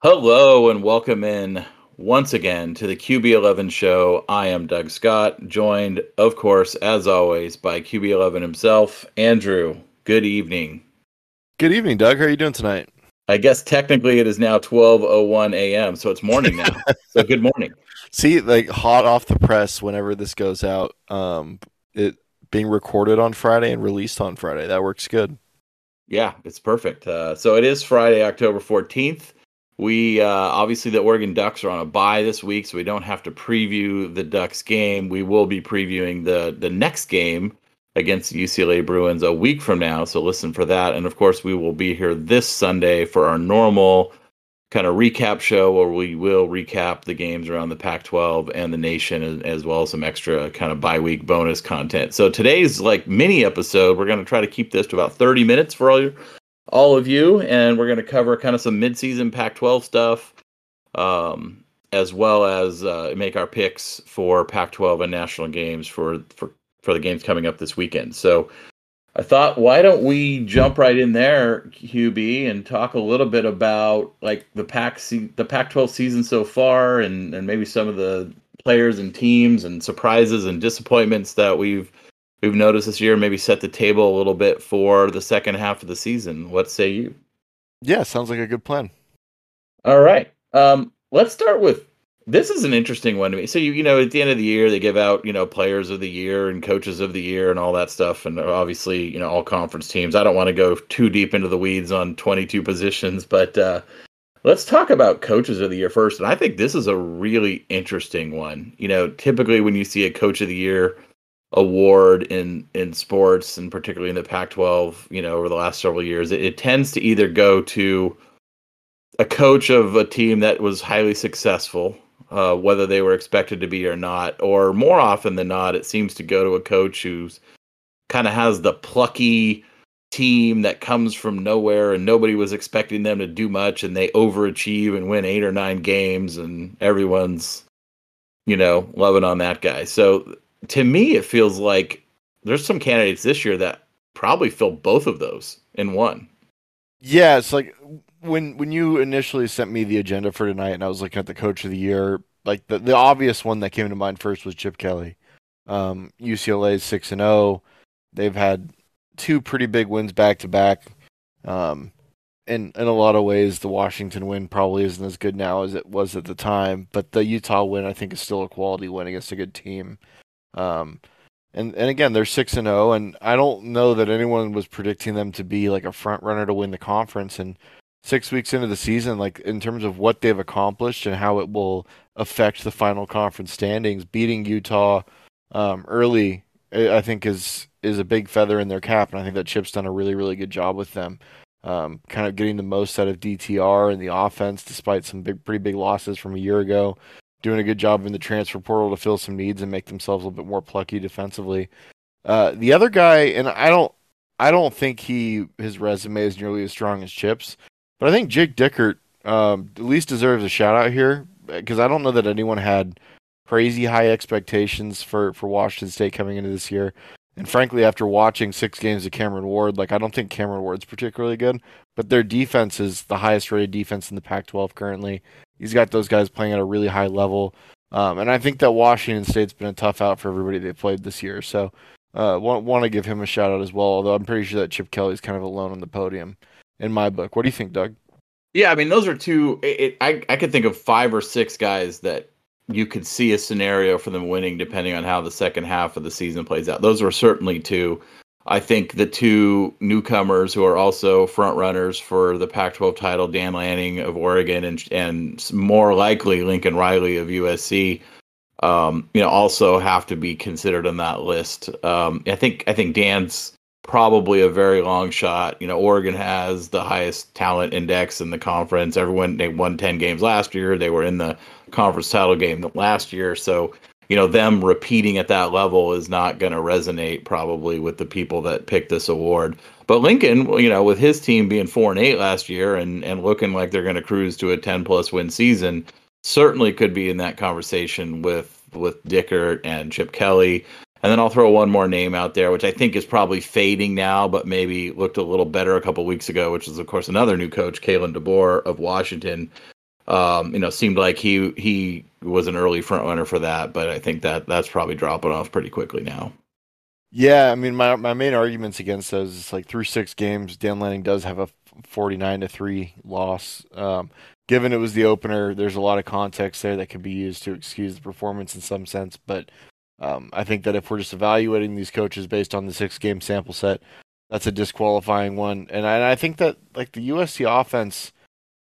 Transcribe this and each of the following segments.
Hello and welcome in once again to the QB11 show. I am Doug Scott, joined, of course, as always, by QB11 himself, Andrew. Good evening. Good evening, Doug. How are you doing tonight? I guess technically it is now 12:01 a.m., so it's morning now. so good morning. See, like hot off the press whenever this goes out, um it being recorded on Friday and released on Friday. That works good. Yeah, it's perfect. Uh, so it is Friday, October 14th. We uh, obviously the Oregon Ducks are on a bye this week, so we don't have to preview the Ducks game. We will be previewing the the next game against the UCLA Bruins a week from now. So listen for that, and of course we will be here this Sunday for our normal kind of recap show where we will recap the games around the Pac-12 and the nation, as, well as some extra kind of bye-week bonus content. So today's like mini episode, we're going to try to keep this to about 30 minutes for all your all of you, and we're going to cover kind of some midseason Pac-12 stuff, um, as well as uh, make our picks for Pac-12 and national games for for for the games coming up this weekend. So. I thought, why don't we jump right in there, QB, and talk a little bit about like the Pac the Pac-12 season so far, and and maybe some of the players and teams and surprises and disappointments that we've we've noticed this year. Maybe set the table a little bit for the second half of the season. What say you? Yeah, sounds like a good plan. All right. Um, let's start with this is an interesting one to me. So you you know at the end of the year they give out you know players of the year and coaches of the year and all that stuff and obviously you know all conference teams. I don't want to go too deep into the weeds on 22 positions, but uh, let's talk about coaches of the year first. And I think this is a really interesting one. You know, typically when you see a coach of the year award in in sports and particularly in the Pac-12, you know, over the last several years, it, it tends to either go to a coach of a team that was highly successful uh, whether they were expected to be or not. Or more often than not, it seems to go to a coach who's kind of has the plucky team that comes from nowhere and nobody was expecting them to do much and they overachieve and win eight or nine games and everyone's you know loving on that guy so to me it feels like there's some candidates this year that probably fill both of those in one yeah it's like when when you initially sent me the agenda for tonight and I was looking at the coach of the year, like the, the obvious one that came to mind first was Chip Kelly. Um, UCLA six and zero. Oh. They've had two pretty big wins back to back. Um, in in a lot of ways, the Washington win probably isn't as good now as it was at the time, but the Utah win I think is still a quality win against a good team. Um, and and again, they're six and zero, oh, and I don't know that anyone was predicting them to be like a front runner to win the conference. And six weeks into the season, like in terms of what they've accomplished and how it will affect the final conference standings, beating Utah um, early, I think is is a big feather in their cap, and I think that Chip's done a really really good job with them. Um, kind of getting the most out of DTR and the offense, despite some big, pretty big losses from a year ago. Doing a good job in the transfer portal to fill some needs and make themselves a little bit more plucky defensively. Uh, the other guy, and I don't, I don't think he his resume is nearly as strong as Chips, but I think Jake Dickert um, at least deserves a shout out here because I don't know that anyone had crazy high expectations for, for Washington State coming into this year. And frankly, after watching six games of Cameron Ward, like I don't think Cameron Ward's particularly good, but their defense is the highest rated defense in the Pac-12 currently. He's got those guys playing at a really high level, um, and I think that Washington State's been a tough out for everybody they played this year. So, uh, want want to give him a shout out as well. Although I'm pretty sure that Chip Kelly's kind of alone on the podium in my book. What do you think, Doug? Yeah, I mean, those are two. It, it, I I could think of five or six guys that you could see a scenario for them winning, depending on how the second half of the season plays out. Those are certainly two. I think the two newcomers who are also front runners for the Pac-12 title, Dan Lanning of Oregon and and more likely Lincoln Riley of USC, um, you know, also have to be considered on that list. Um, I think I think Dan's probably a very long shot. You know, Oregon has the highest talent index in the conference. Everyone they won ten games last year. They were in the conference title game last year, so you know them repeating at that level is not going to resonate probably with the people that picked this award. But lincoln you know with his team being four and eight last year and and looking like they're going to cruise to a 10 plus win season certainly could be in that conversation with with dickert and chip kelly. And then I'll throw one more name out there, which I think is probably fading now, but maybe looked a little better a couple weeks ago, which is of course another new coach, Kalen DeBoer of Washington, um, you know, seemed like he he was an early front runner for that, but I think that that's probably dropping off pretty quickly now. Yeah, I mean, my my main arguments against those is like through six games, Dan Lanning does have a forty nine to three loss. Um, given it was the opener, there's a lot of context there that could be used to excuse the performance in some sense. But um, I think that if we're just evaluating these coaches based on the six game sample set, that's a disqualifying one. And I, and I think that like the USC offense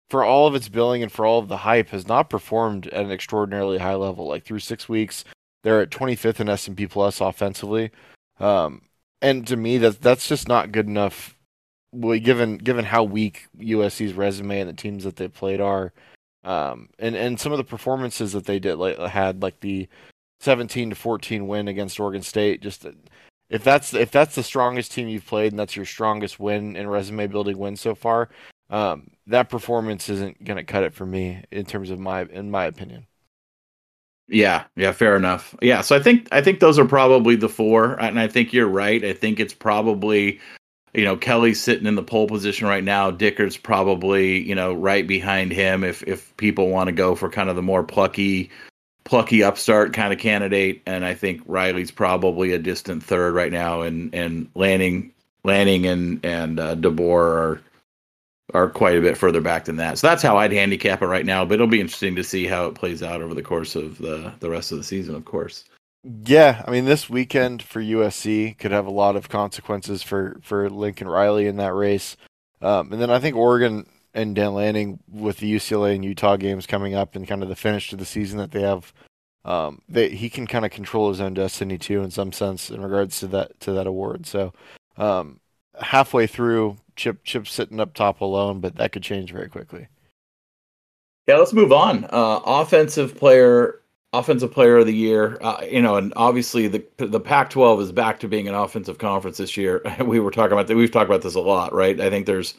for all of its billing and for all of the hype, has not performed at an extraordinarily high level. Like through six weeks, they're at 25th in S&P Plus offensively, um, and to me, that that's just not good enough. Given given how weak USC's resume and the teams that they played are, um, and and some of the performances that they did like, had, like the 17 to 14 win against Oregon State, just if that's if that's the strongest team you've played and that's your strongest win and resume building win so far, um, that performance isn't going to cut it for me in terms of my in my opinion. Yeah, yeah, fair enough. Yeah, so I think I think those are probably the four, and I think you're right. I think it's probably you know Kelly's sitting in the pole position right now. Dickert's probably you know right behind him if if people want to go for kind of the more plucky plucky upstart kind of candidate, and I think Riley's probably a distant third right now, and and Lanning Lanning and and uh, DeBoer are are quite a bit further back than that. So that's how I'd handicap it right now. But it'll be interesting to see how it plays out over the course of the the rest of the season, of course. Yeah, I mean this weekend for USC could have a lot of consequences for for Lincoln Riley in that race, um, and then I think Oregon and Dan Lanning with the UCLA and Utah games coming up and kind of the finish to the season that they have. Um, he can kind of control his own destiny too, in some sense, in regards to that to that award. So, um, halfway through, Chip Chip sitting up top alone, but that could change very quickly. Yeah, let's move on. Uh, offensive player, offensive player of the year. Uh, you know, and obviously the the Pac-12 is back to being an offensive conference this year. We were talking about that. We've talked about this a lot, right? I think there's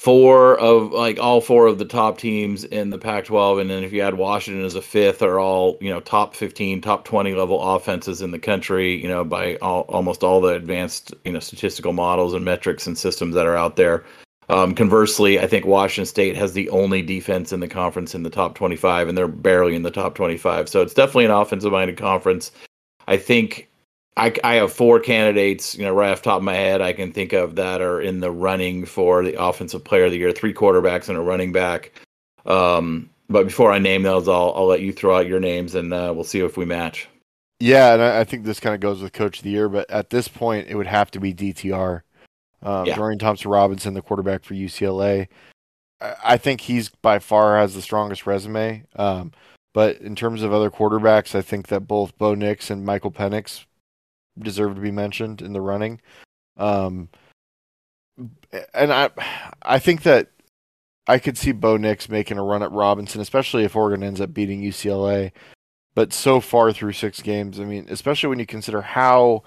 four of like all four of the top teams in the Pac-12, and then if you add Washington as a fifth, are all you know top 15, top 20 level offenses in the country. You know by all, almost all the advanced you know statistical models and metrics and systems that are out there. Um, conversely, I think Washington State has the only defense in the conference in the top 25, and they're barely in the top 25. So it's definitely an offensive-minded conference. I think I, I have four candidates, you know, right off top of my head, I can think of that are in the running for the offensive player of the year, three quarterbacks and a running back. Um, but before I name those, I'll, I'll let you throw out your names and uh, we'll see if we match. Yeah, and I, I think this kind of goes with coach of the year, but at this point, it would have to be DTR. Um, yeah. Dorian Thompson Robinson, the quarterback for UCLA. I, I think he's by far has the strongest resume. Um, but in terms of other quarterbacks, I think that both Bo Nix and Michael Penix deserve to be mentioned in the running. Um, and I, I think that I could see Bo Nix making a run at Robinson, especially if Oregon ends up beating UCLA. But so far through six games, I mean, especially when you consider how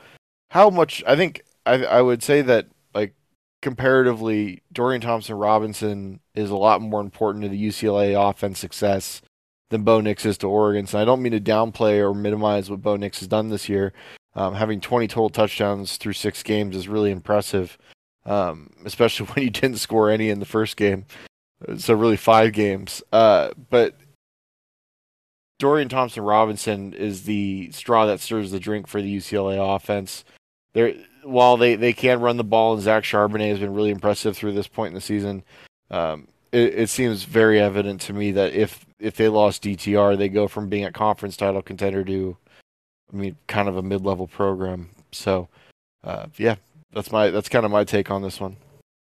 how much I think I I would say that like comparatively, Dorian Thompson Robinson is a lot more important to the UCLA offense success than Bo Nix is to Oregon. So I don't mean to downplay or minimize what Bo Nix has done this year, um, having 20 total touchdowns through six games is really impressive, um, especially when you didn't score any in the first game. So, really, five games. Uh, but Dorian Thompson Robinson is the straw that stirs the drink for the UCLA offense. They're, while they, they can run the ball, and Zach Charbonnet has been really impressive through this point in the season, um, it, it, seems very evident to me that if if they lost DTR, they go from being a conference title contender to I mean, kind of a mid-level program. So, uh, yeah, That's my that's kind of my take on this one.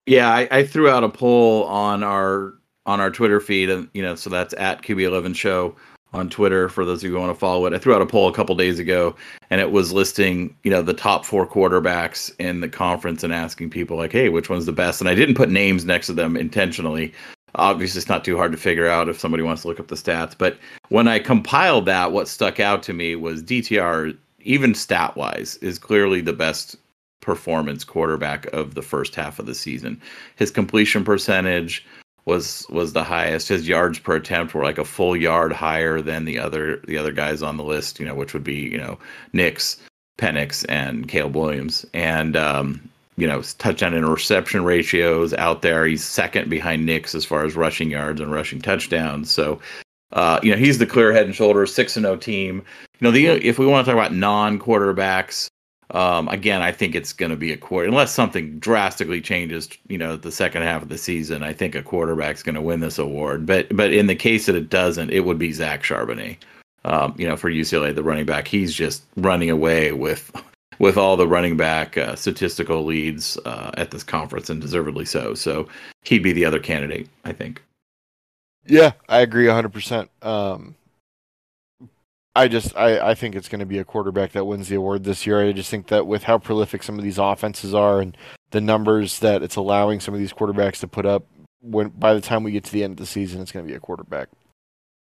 Yeah, I, I threw out a poll on our on our Twitter feed, and you know, so that's at QB11 Show on Twitter for those of you who want to follow it. I threw out a poll a couple days ago, and it was listing you know the top four quarterbacks in the conference and asking people like, hey, which one's the best? And I didn't put names next to them intentionally. Obviously, it's not too hard to figure out if somebody wants to look up the stats. But when I compiled that, what stuck out to me was DTR, even stat wise, is clearly the best performance quarterback of the first half of the season. His completion percentage was was the highest. His yards per attempt were like a full yard higher than the other the other guys on the list, you know, which would be, you know, Nix, Penix, and Caleb Williams. And um, you know, touchdown and reception ratios out there. He's second behind Nix as far as rushing yards and rushing touchdowns. So uh, you know, he's the clear head and shoulders, six and zero team. You know, the if we want to talk about non quarterbacks, um, again, I think it's going to be a quarter unless something drastically changes. You know, the second half of the season, I think a quarterback's going to win this award. But but in the case that it doesn't, it would be Zach Charbonnet. Um, you know, for UCLA, the running back, he's just running away with with all the running back uh, statistical leads uh, at this conference, and deservedly so. So he'd be the other candidate, I think. Yeah, I agree 100%. Um, I just I, I think it's going to be a quarterback that wins the award this year. I just think that with how prolific some of these offenses are and the numbers that it's allowing some of these quarterbacks to put up when by the time we get to the end of the season it's going to be a quarterback.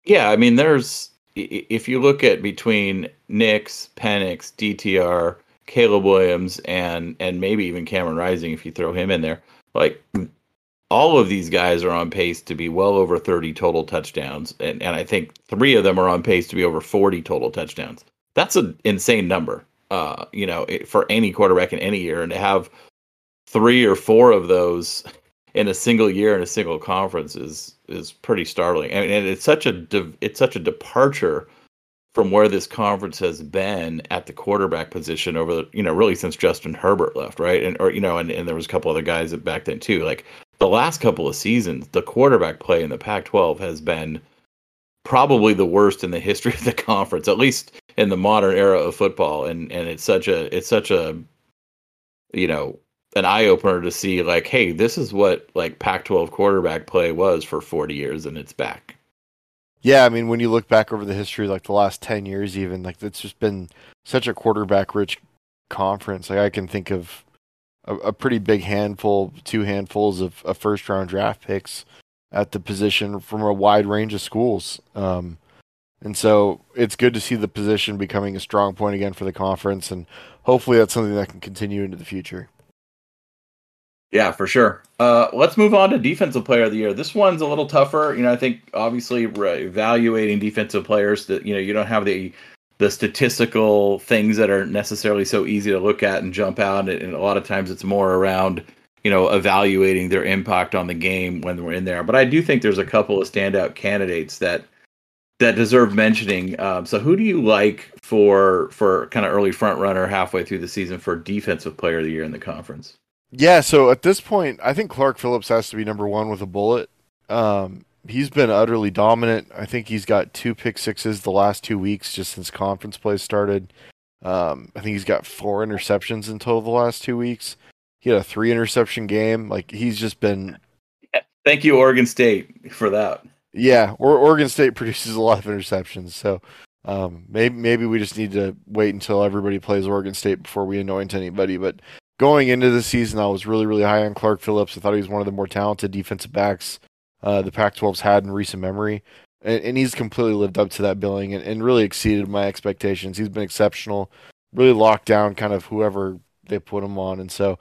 Yeah, I mean there's if you look at between Nix, Penix, DTR, Caleb Williams and and maybe even Cameron Rising if you throw him in there, like all of these guys are on pace to be well over 30 total touchdowns and, and i think three of them are on pace to be over 40 total touchdowns. That's an insane number uh, you know for any quarterback in any year and to have three or four of those in a single year in a single conference is is pretty startling. I mean, and it's such a it's such a departure from where this conference has been at the quarterback position over the, you know really since Justin Herbert left right and or you know and, and there was a couple other guys back then too like the last couple of seasons, the quarterback play in the Pac 12 has been probably the worst in the history of the conference, at least in the modern era of football. And and it's such a it's such a you know an eye opener to see like, hey, this is what like Pac 12 quarterback play was for 40 years, and it's back. Yeah, I mean, when you look back over the history, like the last 10 years, even like it's just been such a quarterback rich conference. Like I can think of a, a pretty big handful, two handfuls of, of, first round draft picks at the position from a wide range of schools. Um, and so it's good to see the position becoming a strong point again for the conference, and hopefully that's something that can continue into the future. Yeah, for sure. Uh, let's move on to defensive player of the year. This one's a little tougher. You know, I think obviously evaluating defensive players that you know you don't have the the statistical things that are necessarily so easy to look at and jump out and a lot of times it's more around you know evaluating their impact on the game when we're in there but i do think there's a couple of standout candidates that that deserve mentioning um, so who do you like for for kind of early front runner halfway through the season for defensive player of the year in the conference yeah so at this point i think clark phillips has to be number one with a bullet um, he's been utterly dominant. I think he's got two pick sixes the last two weeks just since conference play started. Um, I think he's got four interceptions in total the last two weeks. He had a three interception game. Like he's just been. Thank you, Oregon State, for that. Yeah, or Oregon State produces a lot of interceptions, so um, maybe maybe we just need to wait until everybody plays Oregon State before we anoint anybody. But going into the season, I was really really high on Clark Phillips. I thought he was one of the more talented defensive backs uh, the Pac-12's had in recent memory, and, and, he's completely lived up to that billing and, and really exceeded my expectations. He's been exceptional, really locked down kind of whoever they put him on, and so.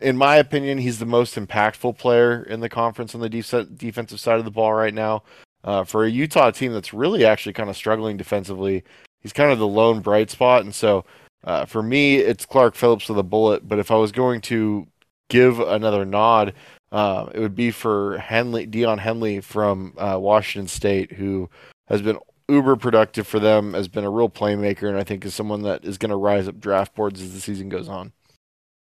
In my opinion, he's the most impactful player in the conference on the def- defensive side of the ball right now. Uh, for a Utah team that's really actually kind of struggling defensively, he's kind of the lone bright spot. And so uh, for me, it's Clark Phillips with a bullet. But if I was going to give another nod, uh, it would be for Henley, Daiyan Henley from uh, Washington State, who has been uber productive for them, has been a real playmaker, and I think is someone that is going to rise up draft boards as the season goes on.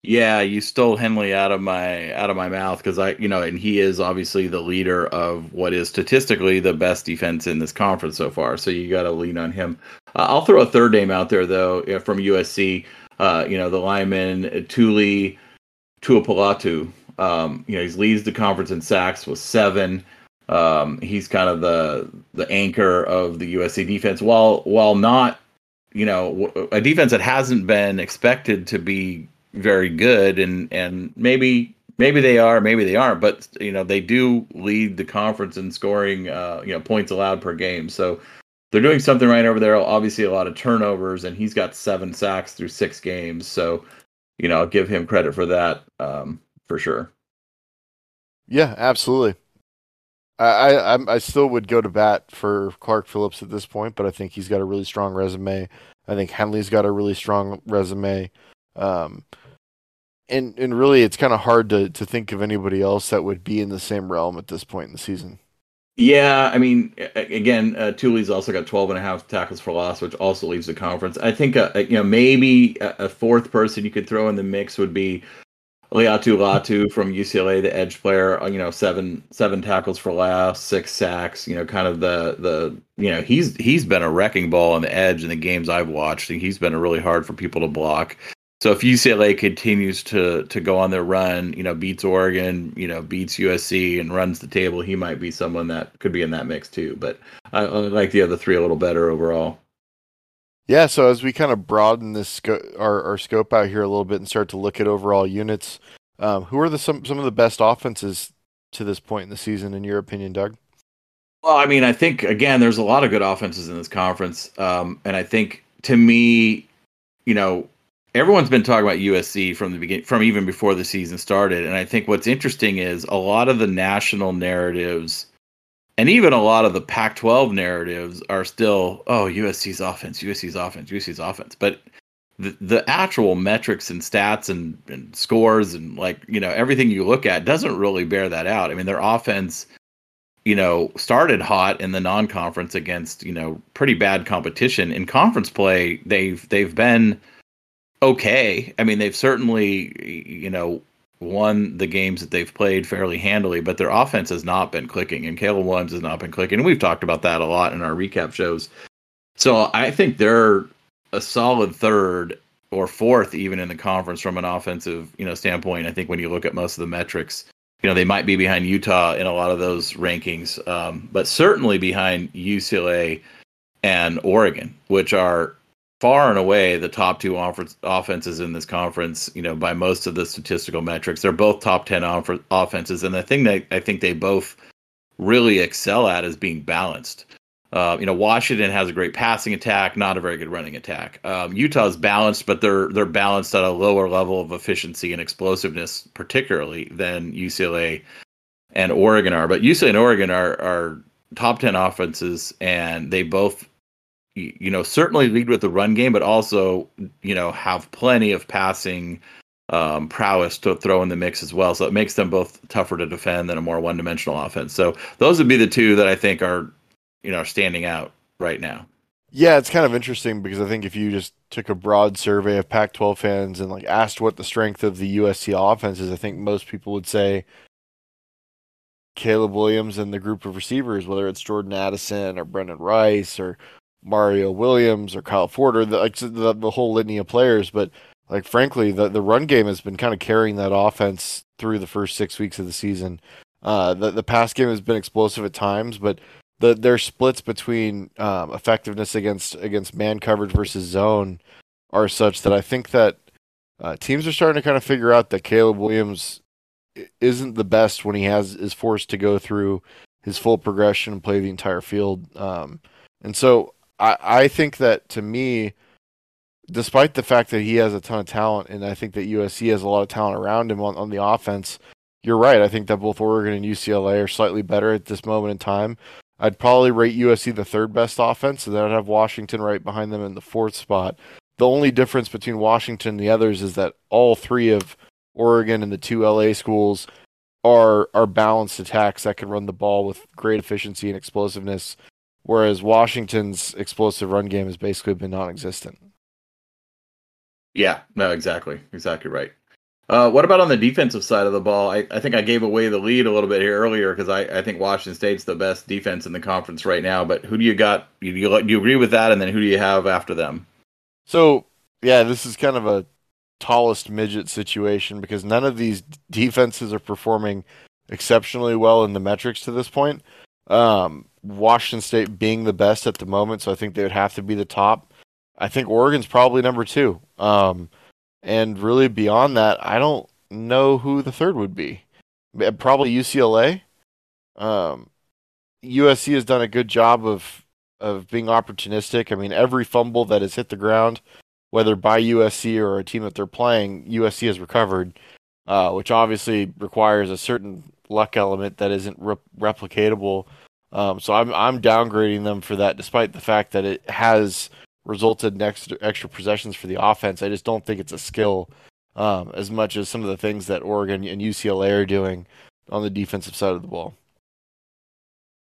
Yeah, you stole Henley out of my out of my mouth because I, you know, and he is obviously the leader of what is statistically the best defense in this conference so far. So you got to lean on him. Uh, I'll throw a third name out there though from USC. Uh, you know, the lineman Tuli Tuipulotu. Um, you know, he leads the conference in sacks with seven. Um, he's kind of the the anchor of the USC defense, while while not, you know, a defense that hasn't been expected to be very good, and and maybe maybe they are, maybe they aren't, but you know they do lead the conference in scoring, uh, you know, points allowed per game. So they're doing something right over there. Obviously, a lot of turnovers, and he's got seven sacks through six games. So you know, I'll give him credit for that um, for sure. Yeah, absolutely. I, I I still would go to bat for Clark Phillips at this point, but I think he's got a really strong resume. I think Henley's got a really strong resume. Um, and and really, it's kind of hard to to think of anybody else that would be in the same realm at this point in the season. Yeah, I mean, again, uh, Tuli's also got 12 and a half tackles for loss, which also leaves the conference. I think, uh, you know, maybe a, a fourth person you could throw in the mix would be Laiatu Latu from UCLA, the edge player. Uh, you know, seven seven tackles for loss, six sacks. You know, kind of the the you know he's he's been a wrecking ball on the edge in the games I've watched. And he's been really hard for people to block. So if UCLA continues to to go on their run, you know, beats Oregon, you know, beats USC and runs the table, he might be someone that could be in that mix too. But I, I like the other three a little better overall. Yeah, so as we kind of broaden this sco- our, our scope out here a little bit and start to look at overall units, um, who are the some some of the best offenses to this point in the season, in your opinion, Doug? Well, I mean, I think again, there's a lot of good offenses in this conference, um, and I think to me, you know, everyone's been talking about USC from the beginning, from even before the season started. And I think what's interesting is a lot of the national narratives and even a lot of the Pac 12 narratives are still, oh, USC's offense, USC's offense, USC's offense. But the, the actual metrics and stats and, and scores and like, you know, everything you look at doesn't really bear that out. I mean, their offense, you know, started hot in the non-conference against, you know, pretty bad competition. In conference play, they've they've been okay. I mean, they've certainly, you know, won the games that they've played fairly handily, but their offense has not been clicking, and Caleb Williams has not been clicking. And we've talked about that a lot in our recap shows. So I think they're a solid third or fourth, even in the conference from an offensive, you know, standpoint. I think when you look at most of the metrics, you know, they might be behind Utah in a lot of those rankings, um, but certainly behind UCLA and Oregon, which are far and away the top two off- offenses in this conference. You know, by most of the statistical metrics, they're both top ten off- offenses, and the thing that I think they both really excel at is being balanced. Uh, you know, Washington has a great passing attack, not a very good running attack. Um, Utah's balanced, but they're they're balanced at a lower level of efficiency and explosiveness, particularly than UCLA and Oregon are. But UCLA and Oregon are are top ten offenses, and they both you know certainly lead with the run game, but also you know have plenty of passing um, prowess to throw in the mix as well. So it makes them both tougher to defend than a more one dimensional offense. So those would be the two that I think are you know are standing out right now. Yeah, it's kind of interesting because I think if you just took a broad survey of Pac-12 fans and like asked what the strength of the USC offense is, I think most people would say Caleb Williams and the group of receivers, whether it's Jordan Addison or Brenden Rice or Mario Williams or Kyle Porter, the, like the, the whole litany of players. But like frankly, the the run game has been kind of carrying that offense through the first six weeks of the season. Uh, the the pass game has been explosive at times, but the their splits between um, effectiveness against against man coverage versus zone are such that I think that uh, teams are starting to kind of figure out that Caleb Williams isn't the best when he has is forced to go through his full progression and play the entire field. Um, and so I, I think that to me, despite the fact that he has a ton of talent, and I think that USC has a lot of talent around him on, on the offense, you're right. I think that both Oregon and UCLA are slightly better at this moment in time. I'd probably rate USC the third best offense, and then I'd have Washington right behind them in the fourth spot. The only difference between Washington and the others is that all three of Oregon and the two LA schools are are balanced attacks that can run the ball with great efficiency and explosiveness whereas Washington's explosive run game has basically been non-existent. Yeah, no, exactly, exactly right. Uh, what about on the defensive side of the ball? I, I think I gave away the lead a little bit here earlier because I, I think Washington State's the best defense in the conference right now. But who do you got? You, you, you agree with that? And then who do you have after them? So yeah, this is kind of a tallest midget situation because none of these defenses are performing exceptionally well in the metrics to this point. Um, Washington State being the best at the moment, so I think they would have to be the top. I think Oregon's probably number two. Um, and really beyond that, I don't know who the third would be. Probably UCLA. Um, USC has done a good job of of being opportunistic. I mean, every fumble that has hit the ground, whether by USC or a team that they're playing, USC has recovered, uh, which obviously requires a certain luck element that isn't re- replicatable. Um, so I'm I'm downgrading them for that, despite the fact that it has resulted in extra, extra possessions for the offense. I just don't think it's a skill um, as much as some of the things that Oregon and UCLA are doing on the defensive side of the ball.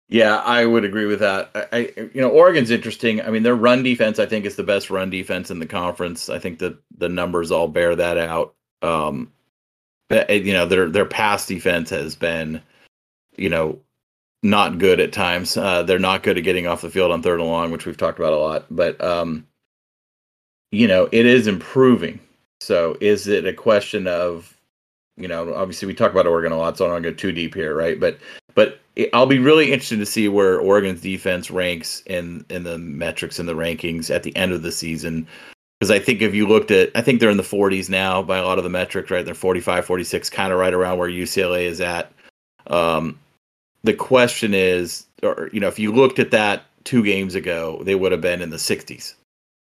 Yeah, I would agree with that. I, I, you know, Oregon's interesting. I mean, their run defense, I think, is the best run defense in the conference. I think that the numbers all bear that out. Um, you know, their their pass defense has been, you know, not good at times. Uh, they're not good at getting off the field on third and long, which we've talked about a lot. But um, you know, it is improving. So, is it a question of, you know, obviously we talk about Oregon a lot, so I don't go too deep here, right? But but I'll be really interested to see where Oregon's defense ranks in in the metrics and the rankings at the end of the season. Because I think if you looked at, I think they're in the 40s now by a lot of the metrics, right? They're 45, 46, kind of right around where UCLA is at. Um, the question is, or you know, if you looked at that two games ago, they would have been in the 60s.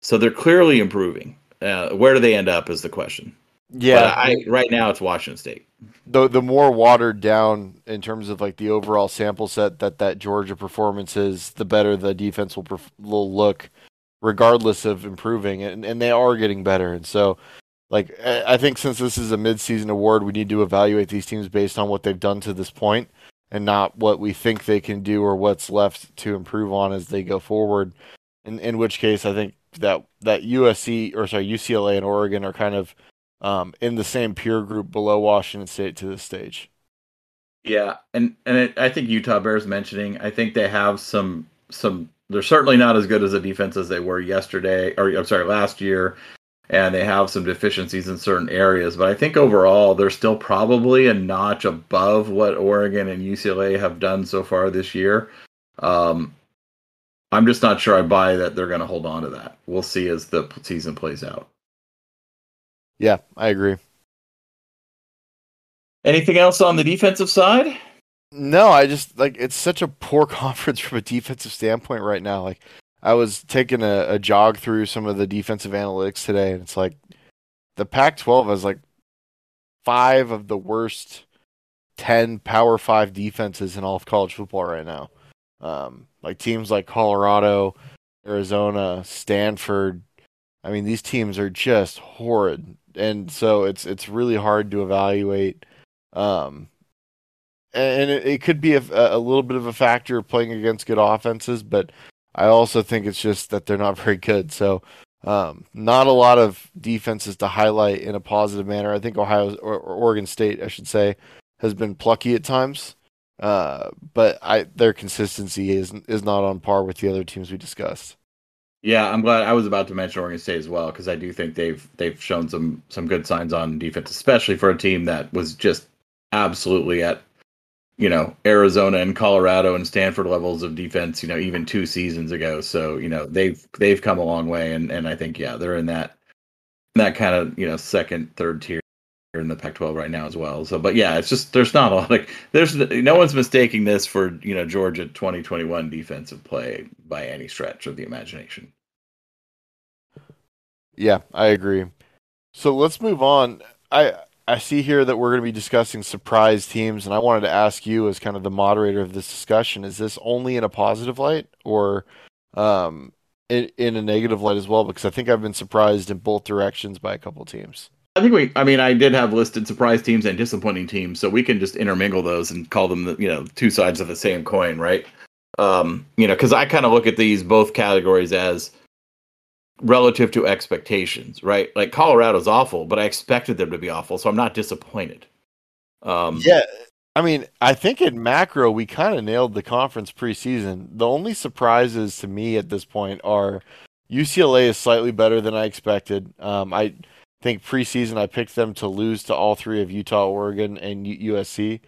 So they're clearly improving. Uh, where do they end up is the question. Yeah, I, right now it's Washington State. The the more watered down in terms of like the overall sample set that that Georgia performance is, the better the defense will perf- will look, regardless of improving, and and they are getting better. And so, like I think since this is a midseason award, we need to evaluate these teams based on what they've done to this point, and not what we think they can do or what's left to improve on as they go forward. In in which case, I think that that USC or sorry UCLA and Oregon are kind of um, in the same peer group below Washington State to this stage. Yeah, and and it, I think Utah bears mentioning. I think they have some some. They're certainly not as good as a defense as they were yesterday, or I'm sorry, last year, and they have some deficiencies in certain areas. But I think overall, they're still probably a notch above what Oregon and UCLA have done so far this year. Um, I'm just not sure I buy that they're going to hold on to that. We'll see as the season plays out. Yeah, I agree. Anything else on the defensive side? No, I just like it's such a poor conference from a defensive standpoint right now. Like I was taking a, a jog through some of the defensive analytics today, and it's like the Pac-12 has like five of the worst ten Power Five defenses in all of college football right now. Um, like teams like Colorado, Arizona, Stanford. I mean, these teams are just horrid and so it's it's really hard to evaluate. Um, and it, it could be a, a little bit of a factor playing against good offenses, but I also think it's just that they're not very good. So um, not a lot of defenses to highlight in a positive manner. I think Ohio or, or Oregon State, I should say, has been plucky at times, uh, but I their consistency is is not on par with the other teams we discussed. Yeah, I'm glad I was about to mention Oregon State as well because I do think they've they've shown some some good signs on defense, especially for a team that was just absolutely at you know Arizona and Colorado and Stanford levels of defense, you know, even two seasons ago. So you know they've they've come a long way, and and I think yeah they're in that that kind of you know second third tier in the Pac-12 right now as well. So, but yeah, it's just there's not a lot like there's no one's mistaking this for you know Georgia 2021 defensive play by any stretch of the imagination. Yeah, I agree. So let's move on. I I see here that we're going to be discussing surprise teams, and I wanted to ask you, as kind of the moderator of this discussion, is this only in a positive light or um, in, in a negative light as well? Because I think I've been surprised in both directions by a couple teams. I think we. I mean, I did have listed surprise teams and disappointing teams, so we can just intermingle those and call them, the, you know, two sides of the same coin, right? Um, you know, because I kind of look at these both categories as relative to expectations, right? Like Colorado's awful, but I expected them to be awful, so I'm not disappointed. Um, yeah, I mean, I think in macro we kind of nailed the conference preseason. The only surprises to me at this point are UCLA is slightly better than I expected. Um, I think preseason I picked them to lose to all three of Utah, Oregon, and USC,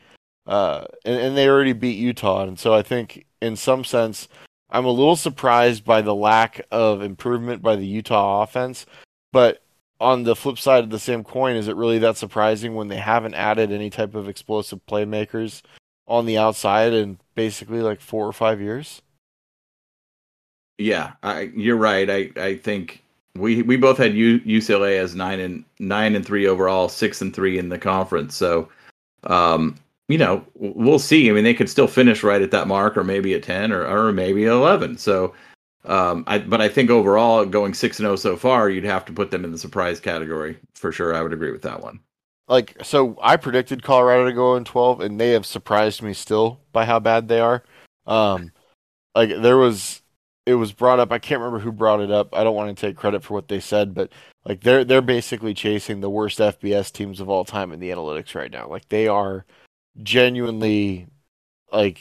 uh, and, and they already beat Utah. And so I think in some sense I'm a little surprised by the lack of improvement by the Utah offense, but on the flip side of the same coin, is it really that surprising when they haven't added any type of explosive playmakers on the outside in basically like four or five years? Yeah, I, you're right. I, I think we we both had U, UCLA as nine and nine and three overall, six and three in the conference. So, um, you know, we'll see. I mean, they could still finish right at that mark, or maybe at ten, or or maybe eleven. So, um, I but I think overall, going six and zero oh so far, you'd have to put them in the surprise category for sure. I would agree with that one. Like, so I predicted Colorado to go in twelve, and they have surprised me still by how bad they are. Um, like there was, it was brought up. I can't remember who brought it up. I don't want to take credit for what they said, but like they're they're basically chasing the worst FBS teams of all time in the analytics right now. Like they are genuinely like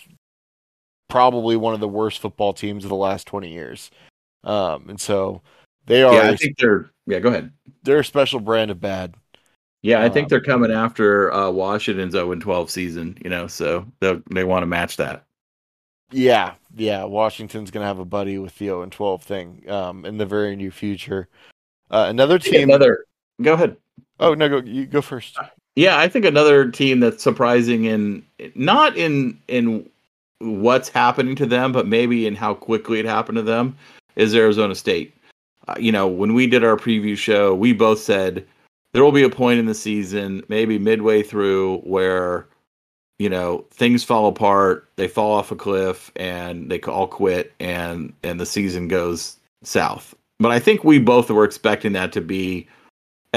probably one of the worst football teams of the last 20 years. Um, and so they are. Yeah, I think they're. Yeah, go ahead. They're a special brand of bad. Yeah, I think um, they're coming after uh, Washington's 0 12 season. You know, so they they want to match that. Yeah, yeah. Washington's gonna have a buddy with the 0 12 thing um, in the very near future. Uh, another team. Another. Go ahead. Oh no, go you go first. Yeah, I think another team that's surprising in not in in what's happening to them, but maybe in how quickly it happened to them is Arizona State. Uh, you know, when we did our preview show, we both said there will be a point in the season, maybe midway through, where you know things fall apart, they fall off a cliff, and they all quit, and and the season goes south. But I think we both were expecting that to be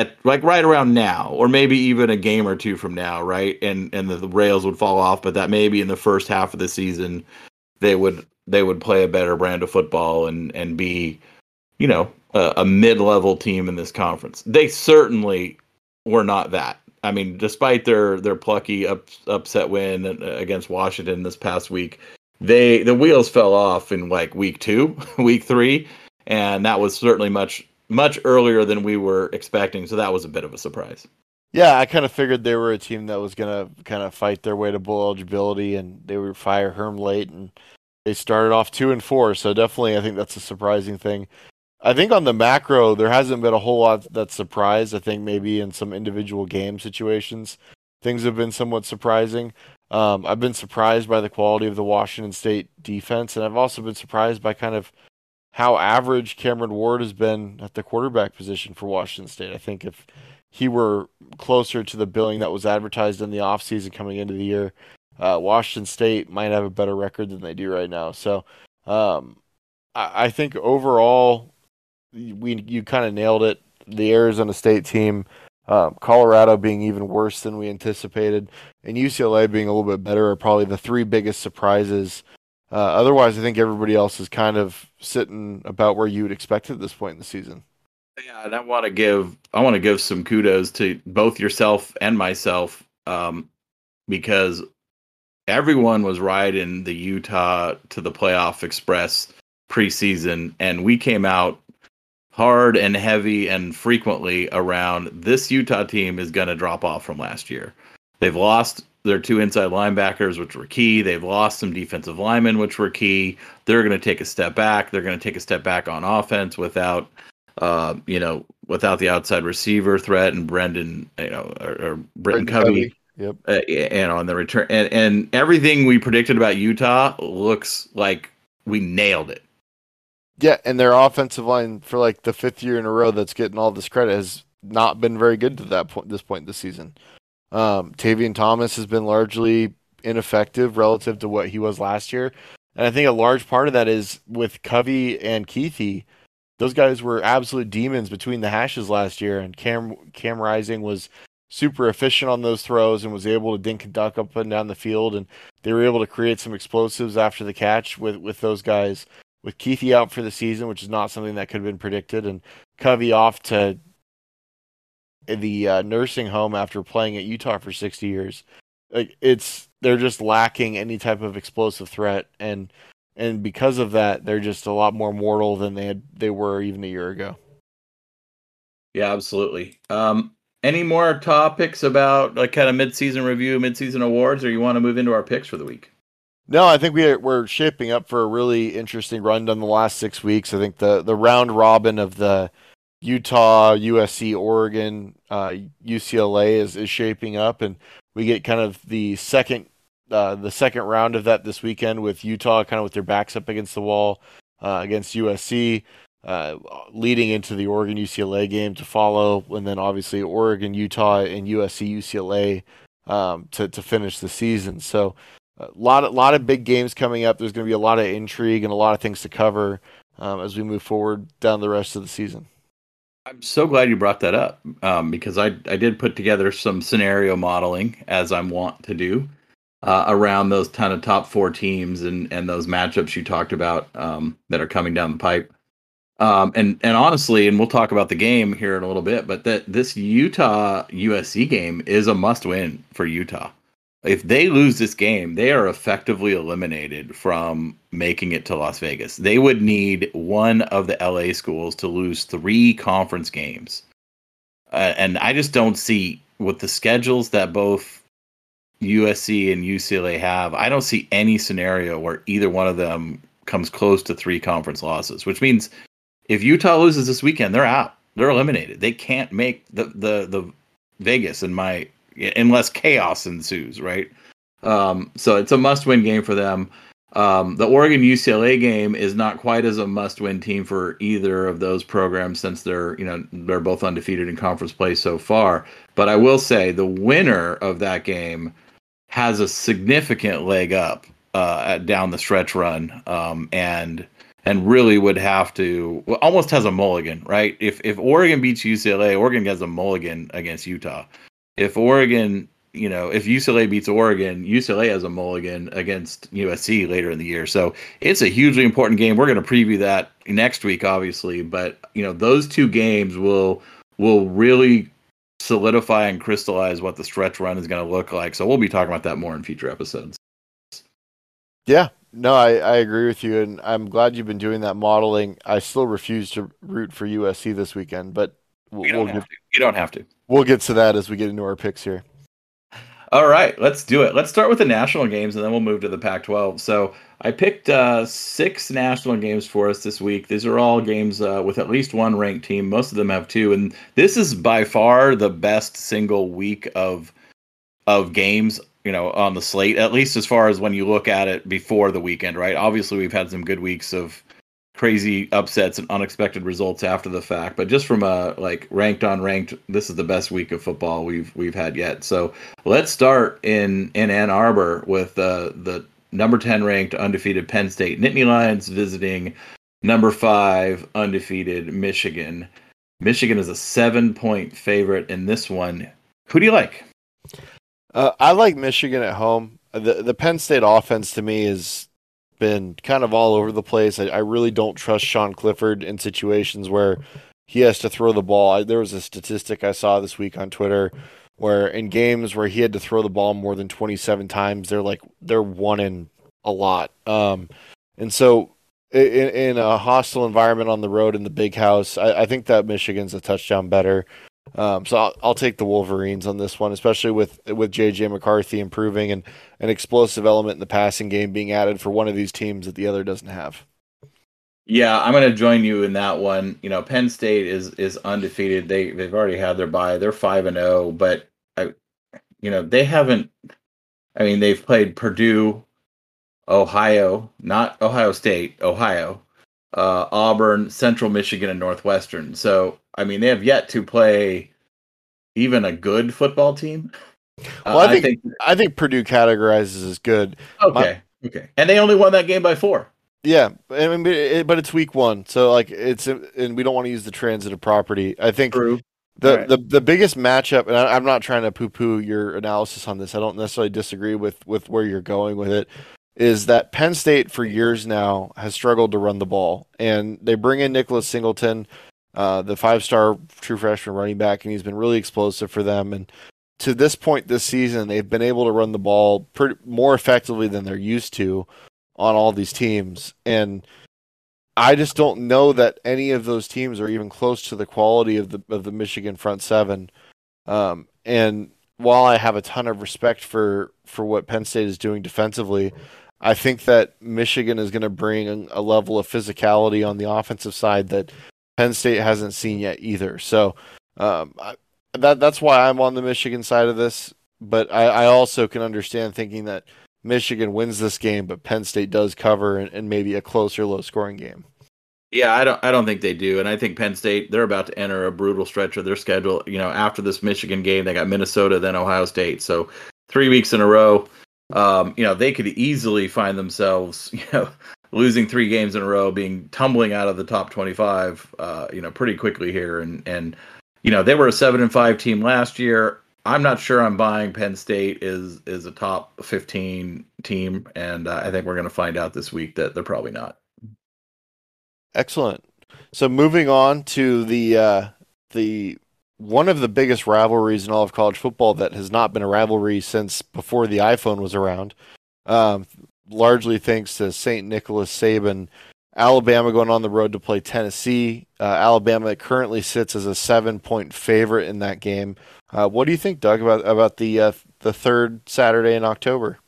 at like right around now, or maybe even a game or two from now, right? And and the, rails would fall off, but that maybe in the first half of the season they would they would play a better brand of football and and be, you know, a, a mid level team in this conference. They certainly were not that. I mean, despite their their plucky up, upset win against Washington this past week, they the wheels fell off in like week two, week three, and that was certainly much much earlier than we were expecting. So that was a bit of a surprise. Yeah, I kind of figured they were a team that was going to kind of fight their way to bowl eligibility, and they would fire Herm late, and they started off two and four. So definitely, I think that's a surprising thing. I think on the macro, there hasn't been a whole lot that surprised. I think maybe in some individual game situations, things have been somewhat surprising. Um, I've been surprised by the quality of the Washington State defense, and I've also been surprised by kind of how average Cameron Ward has been at the quarterback position for Washington State. I think if he were closer to the billing that was advertised in the offseason coming into the year, uh, Washington State might have a better record than they do right now. So um, I, I, think overall, we you kind of nailed it. The Arizona State team, um, Colorado being even worse than we anticipated, and UCLA being a little bit better are probably the three biggest surprises uh, otherwise, I think everybody else is kind of sitting about where you would expect at this point in the season. Yeah, and I want to give I want to give some kudos to both yourself and myself um, because everyone was riding the Utah to the playoff express preseason, and we came out hard and heavy and frequently around this Utah team is going to drop off from last year. They've lost their two inside linebackers, which were key. They've lost some defensive linemen, which were key. They're going to take a step back. They're going to take a step back on offense without, uh, you know, without the outside receiver threat and Brendan, you know, or, or Britain Covey. Yep. Uh, and on the return, and, and everything we predicted about Utah looks like we nailed it. Yeah, and their offensive line for like the fifth year in a row that's getting all this credit has not been very good to that point. This point this season. Um, Tavion Thomas has been largely ineffective relative to what he was last year. And I think a large part of that is with Covey and Kuithe. Those guys were absolute demons between the hashes last year, and Cam Cam Rising was super efficient on those throws and was able to dink and duck up and down the field, and they were able to create some explosives after the catch with with those guys. With Kuithe out for the season, which is not something that could have been predicted, and Covey off to the uh, nursing home after playing at Utah for 60 years. Like it's they're just lacking any type of explosive threat and and because of that they're just a lot more mortal than they had they were even a year ago. Yeah, absolutely. Um, any more topics about like kind of mid-season review, mid-season awards, or you want to move into our picks for the week? No, I think we we're shaping up for a really interesting run down the last six weeks. I think the the round robin of the Utah, USC, Oregon, uh, UCLA is is shaping up, and we get kind of the second uh, the second round of that this weekend with Utah kind of with their backs up against the wall uh, against USC, uh, leading into the Oregon UCLA game to follow, and then obviously Oregon, Utah, and USC UCLA um, to to finish the season. So a lot of lot of big games coming up. There's going to be a lot of intrigue and a lot of things to cover um, as we move forward down the rest of the season. I'm so glad you brought that up um, because I I did put together some scenario modeling as I'm wont to do uh, around those kind of top four teams and and those matchups you talked about um, that are coming down the pipe. Um, and and honestly, and we'll talk about the game here in a little bit, but that this Utah USC game is a must win for Utah if they lose this game, they are effectively eliminated from making it to Las Vegas. They would need one of the LA schools to lose three conference games. Uh, and I just don't see with the schedules that both USC and UCLA have, I don't see any scenario where either one of them comes close to three conference losses, which means if Utah loses this weekend, they're out. They're eliminated. They can't make the the the Vegas in my unless chaos ensues, right? Um, so it's a must-win game for them. Um, the Oregon UCLA game is not quite as a must-win team for either of those programs since they're you know they're both undefeated in conference play so far. But I will say the winner of that game has a significant leg up uh, down the stretch run, um, and and really would have to almost has a mulligan, right? If if Oregon beats UCLA, Oregon has a mulligan against Utah if Oregon, you know, if UCLA beats Oregon, UCLA has a mulligan against USC later in the year. So it's a hugely important game. We're going to preview that next week, obviously, but you know, those two games will will really solidify and crystallize what the stretch run is going to look like. So we'll be talking about that more in future episodes. Yeah, no, I, I agree with you, and I'm glad you've been doing that modeling. I still refuse to root for USC this weekend, but we'll, you don't we'll have to. You don't have to. We'll get to that as we get into our picks here. All right, let's do it. Let's start with the national games and then we'll move to the Pac 12. So I picked uh, six national games for us this week. These are all games uh, with at least one ranked team. Most of them have two. And this is by far the best single week of of games you know on the slate at least as far as when you look at it before the weekend right obviously we've had some good weeks of crazy upsets and unexpected results after the fact. But just from a like ranked on ranked, this is the best week of football we've we've had yet. So let's start in in Ann Arbor with uh, the number ten ranked undefeated Penn State Nittany Lions visiting number five undefeated Michigan. Michigan is a seven point favorite in this one. Who do you like? Uh, I like Michigan at home. The the Penn State offense to me is been kind of all over the place. I, I, really don't trust Sean Clifford in situations where he has to throw the ball. I, there was a statistic I saw this week on Twitter where in games where he had to throw the ball more than 27 times, they're like they're one in a lot. Um, and so in, in, a hostile environment on the road in the big house, I, I think that Michigan's a touchdown better. Um, so I'll, I'll, take the Wolverines on this one, especially with with JJ McCarthy improving and an explosive element in the passing game being added for one of these teams that the other doesn't have. Yeah, I'm going to join you in that one. You know, Penn State is is undefeated. They they've already had their bye. They're five and zero, oh, but I, you know, they haven't. I mean, they've played Purdue, Ohio, not Ohio State, Ohio, uh, Auburn, Central Michigan, and Northwestern. So, I mean, they have yet to play even a good football team. Well, uh, I, think, I, think, I think Purdue categorizes as good. Okay, My, okay, and they only won that game by four. Yeah, I mean, but it's week one, so like it's and we don't want to use the transitive property. I think True. the right. the the biggest matchup, and I, am not trying to poo poo your analysis on this. I don't necessarily disagree with with where you're going with it. Is that Penn State for years now has struggled to run the ball, and they bring in Nicholas Singleton, uh, the five star true freshman running back, and he's been really explosive for them. And to this point this season, they've been able to run the ball pretty, more effectively than they're used to on all these teams. And I just don't know that any of those teams are even close to the quality of the of the Michigan front seven. Um, and while I have a ton of respect for for what Penn State is doing defensively, I think that Michigan is going to bring a level of physicality on the offensive side that Penn State hasn't seen yet either. So um, I, that that's why I'm on the Michigan side of this. But I, I, also can understand thinking that Michigan wins this game, but Penn State does cover and, and maybe a closer, low scoring game. Yeah, I don't I don't think they do. And I think Penn State, they're about to enter a brutal stretch of their schedule. You know, after this Michigan game, they got Minnesota, then Ohio State. So three weeks in a row. Um, you know, they could easily find themselves, you know, losing three games in a row, being tumbling out of the top twenty five, uh, you know, pretty quickly here. And and you know, they were a seven and five team last year. I'm not sure I'm buying Penn State is is a top 15 team, and uh, I think we're going to find out this week that they're probably not. Excellent. So moving on to the uh, the one of the biggest rivalries in all of college football that has not been a rivalry since before the iPhone was around. Um, largely thanks to St. Nicholas Saban. Alabama going on the road to play Tennessee. Uh, Alabama currently sits as a seven point favorite in that game. Uh, what do you think, Doug, about about the uh, the third Saturday in October?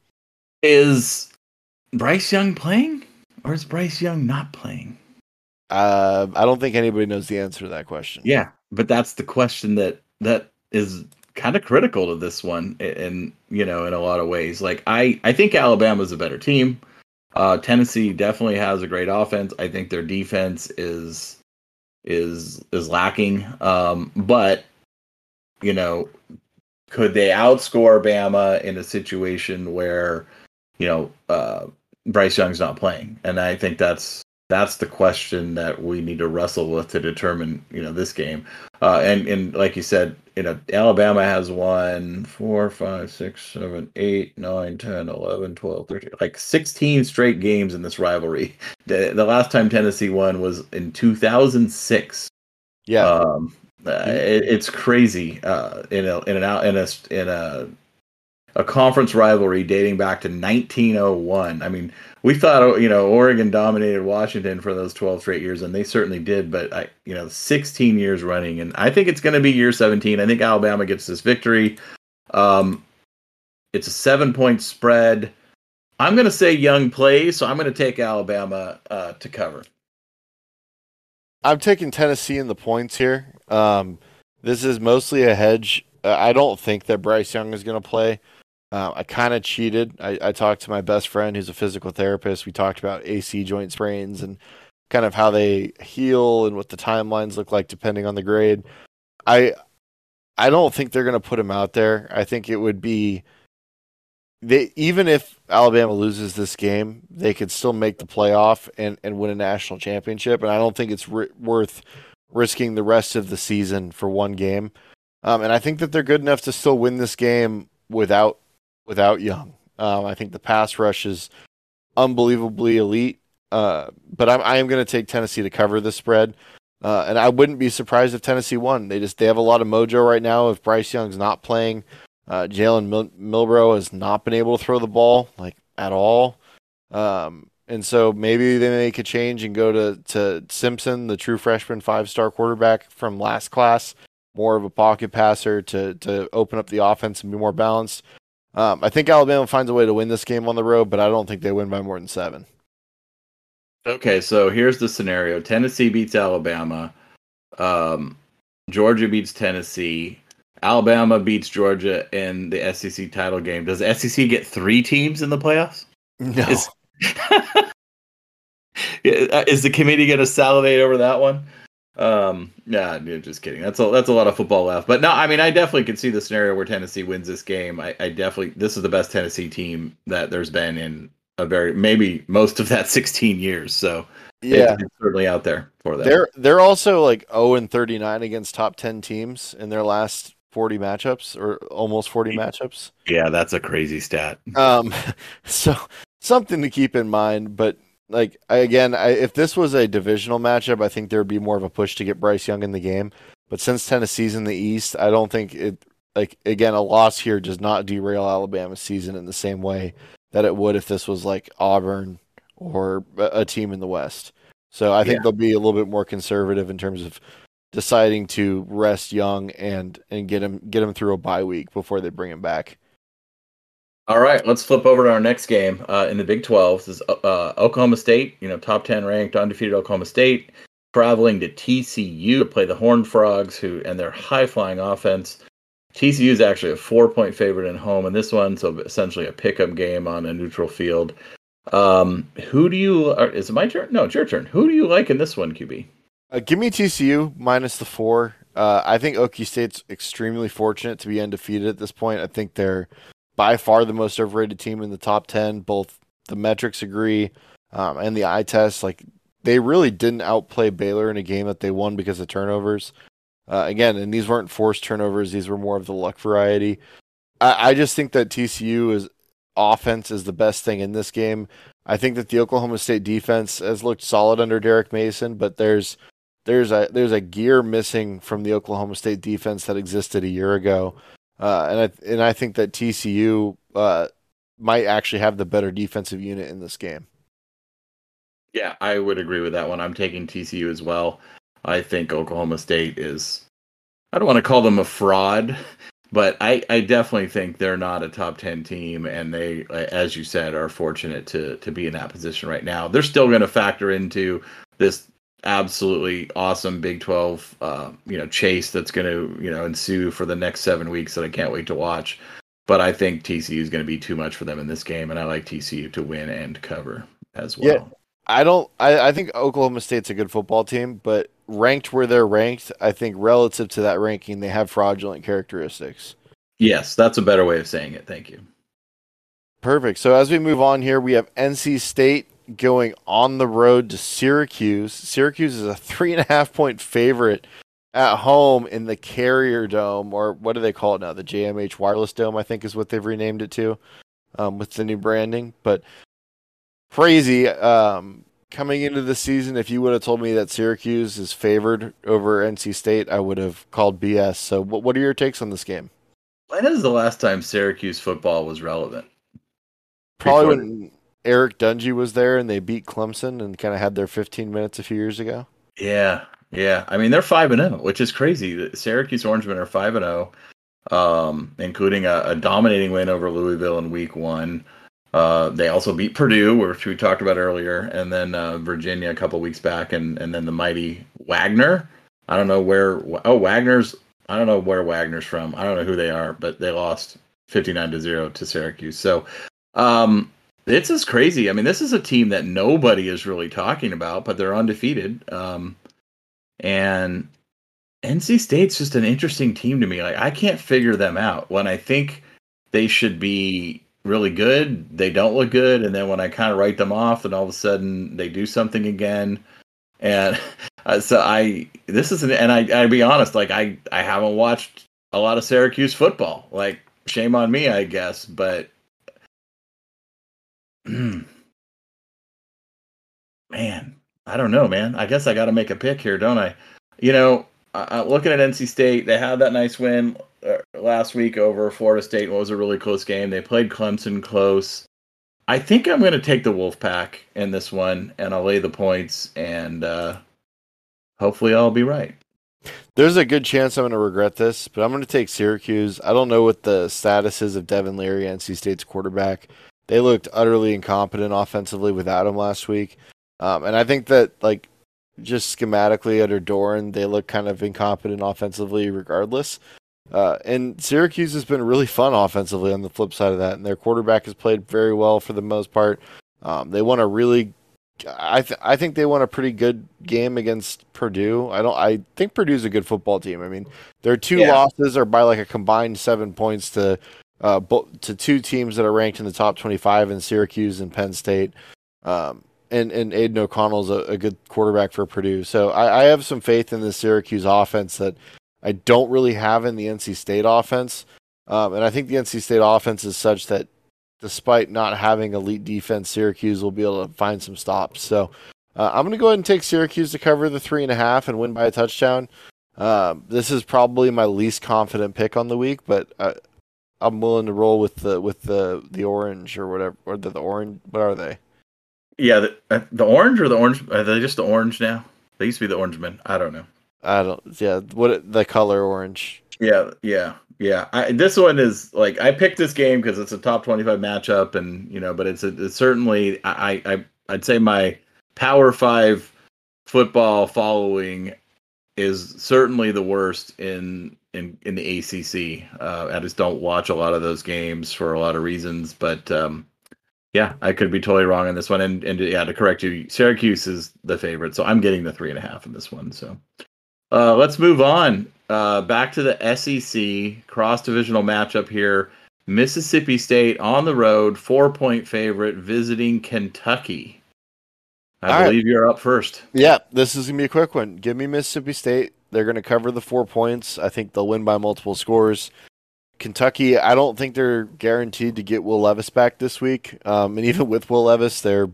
Is Bryce Young playing, or is Bryce Young not playing? Uh, I don't think anybody knows the answer to that question. Yeah, but that's the question that that is kind of critical to this one, and you know, in a lot of ways. Like I, I think Alabama's a better team. Uh, Tennessee definitely has a great offense. I think their defense is is is lacking. Um, but you know, could they outscore Bama in a situation where you know uh, Bryce Young's not playing? And I think that's that's the question that we need to wrestle with to determine you know this game uh, and and like you said you know alabama has won 4 5 6 7 8 9 10 11 12 13 like 16 straight games in this rivalry. The, the last time tennessee won was in 2006 yeah. Um, uh, it, it's crazy uh, in a in an out, in a in a a conference rivalry dating back to 1901 i mean we thought you know Oregon dominated Washington for those 12 straight years and they certainly did but I you know 16 years running and I think it's going to be year 17 I think Alabama gets this victory. Um it's a 7 point spread. I'm going to say young plays so I'm going to take Alabama uh, to cover. I'm taking Tennessee in the points here. Um this is mostly a hedge. I don't think that Bryce Young is going to play uh, I kind of cheated. I, I, talked to my best friend who's a physical therapist. We talked about AC joint sprains and kind of how they heal and what the timelines look like depending on the grade. I I don't think they're going to put him out there. I think it would be they even if Alabama loses this game, they could still make the playoff and and win a national championship. And I don't think it's worth risking the rest of the season for one game. Um, and I think that they're good enough to still win this game without without Young. Um, I think the pass rush is unbelievably elite. Uh, but I'm I am going to take Tennessee to cover the spread, uh, and I wouldn't be surprised if Tennessee won. They just they have a lot of mojo right now. If Bryce Young's not playing, uh, Jalen Mil- Milroe has not been able to throw the ball like at all, um, and so maybe they make a change and go to to Simpson, the true freshman five star quarterback from last class, more of a pocket passer to to open up the offense and be more balanced. Um, I think Alabama finds a way to win this game on the road, but I don't think they win by more than seven. Okay, so here's the scenario: Tennessee beats Alabama, um, Georgia beats Tennessee, Alabama beats Georgia in the SEC title game. Does the SEC get three teams in the playoffs? No. Is, is the committee going to salivate over that one? Um, yeah, just kidding. That's a that's a lot of football left. But no, I mean, I definitely can see the scenario where Tennessee wins this game. I, I definitely this is the best Tennessee team that there's been in a very maybe most of that 16 years. So yeah, it's, it's certainly out there for them. They're they're also like 0 and 39 against top 10 teams in their last 40 matchups or almost 40 matchups. Yeah, that's a crazy stat. Um, so something to keep in mind, but like I, again, I, if this was a divisional matchup, I think there would be more of a push to get Bryce Young in the game. But since Tennessee's in the East, I don't think it. Like again, a loss here does not derail Alabama's season in the same way that it would if this was like Auburn or a team in the West. So I think Yeah. they'll be a little bit more conservative in terms of deciding to rest Young and and get him get him through a bye week before they bring him back. All right, let's flip over to our next game uh, in the Big 12. This is uh, Oklahoma State, you know, top 10 ranked, undefeated Oklahoma State, traveling to TCU to play the Horned Frogs, who and their high flying offense. TCU is actually a four point favorite in home, and this one so essentially a pickup game on a neutral field. Um, who do you? Is it my turn? No, it's your turn. Who do you like in this one, QB? Uh, give me TCU minus the four. Uh, I think Okie State's extremely fortunate to be undefeated at this point. I think they're by far the most overrated team in the top 10. Both the metrics agree um, and the eye test. Like, they really didn't outplay Baylor in a game that they won because of turnovers. Uh, again, and these weren't forced turnovers, these were more of the luck variety. I, I just think that TCU is offense is the best thing in this game. I think that the Oklahoma State defense has looked solid under Derek Mason, but there's there's a there's a gear missing from the Oklahoma State defense that existed a year ago, uh, and I and I think that TCU uh, might actually have the better defensive unit in this game. Yeah, I would agree with that one. I'm taking TCU as well. I think Oklahoma State is. I don't want to call them a fraud, but I, I definitely think they're not a top 10 team and they as you said are fortunate to to be in that position right now they're still going to factor into this absolutely awesome big 12 uh, you know chase that's going to you know ensue for the next seven weeks that i can't wait to watch but i think tcu is going to be too much for them in this game and i like tcu to win and cover as well Yeah. I don't. I, I think Oklahoma State's a good football team, but ranked where they're ranked, I think relative to that ranking, they have fraudulent characteristics. yes that's a better way of saying it thank you Perfect. So as we move on here, we have NC State going on the road to Syracuse. Syracuse is a three and a half point favorite at home in the Carrier Dome, or what do they call it now? The JMA Wireless Dome, I think, is what they've renamed it to, um, with the new branding. But crazy. Um, coming into the season, if you would have told me that Syracuse is favored over NC State, I would have called BS. So, what what are your takes on this game? when is the last time syracuse football was relevant Probably Before- when Eric Dungey was there and they beat Clemson and kind of had their 15 minutes a few years ago. Yeah, yeah. I mean, they're five and zero, which is crazy. The Syracuse Orangemen are five and zero, um, including a, a dominating win over Louisville in Week One. Uh, they also beat Purdue, which we talked about earlier, and then uh, Virginia a couple weeks back, and and then the mighty Wagner. I don't know where. Oh, Wagner's. I don't know where Wagner's from. I don't know who they are, but they lost fifty nine to zero to Syracuse. So, um, it's just crazy. I mean, this is a team that nobody is really talking about, but they're undefeated. Um, and NC State's just an interesting team to me. Like I can't figure them out. When I think they should be really good, they don't look good, and then when I kind of write them off, then all of a sudden they do something again. And uh, so I, this is an, and I, I be honest, like I, I haven't watched a lot of Syracuse football. Like shame on me, I guess, but man, I don't know, man. I guess I got to make a pick here, don't I? You know, I, I, looking at NC State, they had that nice win uh, last week over Florida State. What was a really close game. They played Clemson close. I think I'm going to take the Wolfpack in this one, and I'll lay the points, and uh, hopefully I'll be right. There's a good chance I'm going to regret this, but I'm going to take Syracuse. I don't know what the status is of Devin Leary, NC State's quarterback. They looked utterly incompetent offensively without him last week. Um, and I think that, like, just schematically under Doeren, they look kind of incompetent offensively regardless. Uh, and Syracuse has been really fun offensively on the flip side of that, and their quarterback has played very well for the most part. Um, they won a really, I th- I think they won a pretty good game against Purdue. I don't, I think Purdue's a good football team. I mean, their two Yeah. losses are by like a combined seven points to, uh, to two teams that are ranked in the top twenty-five in Syracuse and Penn State. Um, and and Aidan O'Connell's a, a good quarterback for Purdue. So I, I have some faith in the Syracuse offense that I don't really have in the NC State offense. Um, and I think the NC State offense is such that despite not having elite defense, Syracuse will be able to find some stops. So uh, I'm going to go ahead and take Syracuse to cover the three and a half and win by a touchdown. Um, this is probably my least confident pick on the week, but uh, I'm willing to roll with the with the the orange or whatever or the, the orange. What are they? Yeah, the, uh, the orange or the orange? Are they just the orange now? They used to be the orange men. I don't know. I don't. Yeah, what the color orange? Yeah, yeah, yeah. I, this one is like I picked this game because it's a top twenty-five matchup, and you know, but it's, a, it's certainly I, I I'd say my Power Five football following is certainly the worst in in in the ACC. Uh, I just don't watch a lot of those games for a lot of reasons, but um, yeah, I could be totally wrong on this one. And and yeah, to correct you, Syracuse is the favorite, so I'm getting the three and a half in this one. So uh, let's move on. Uh, back to the SEC cross divisional matchup here. Mississippi State on the road, four point favorite, visiting Kentucky. I All believe right. you're up first. Yeah, this is gonna be a quick one. Give me Mississippi State. They're gonna cover the four points. I think they'll win by multiple scores. Kentucky, I don't think they're guaranteed to get Will Levis back this week. Um, and even with Will Levis, they're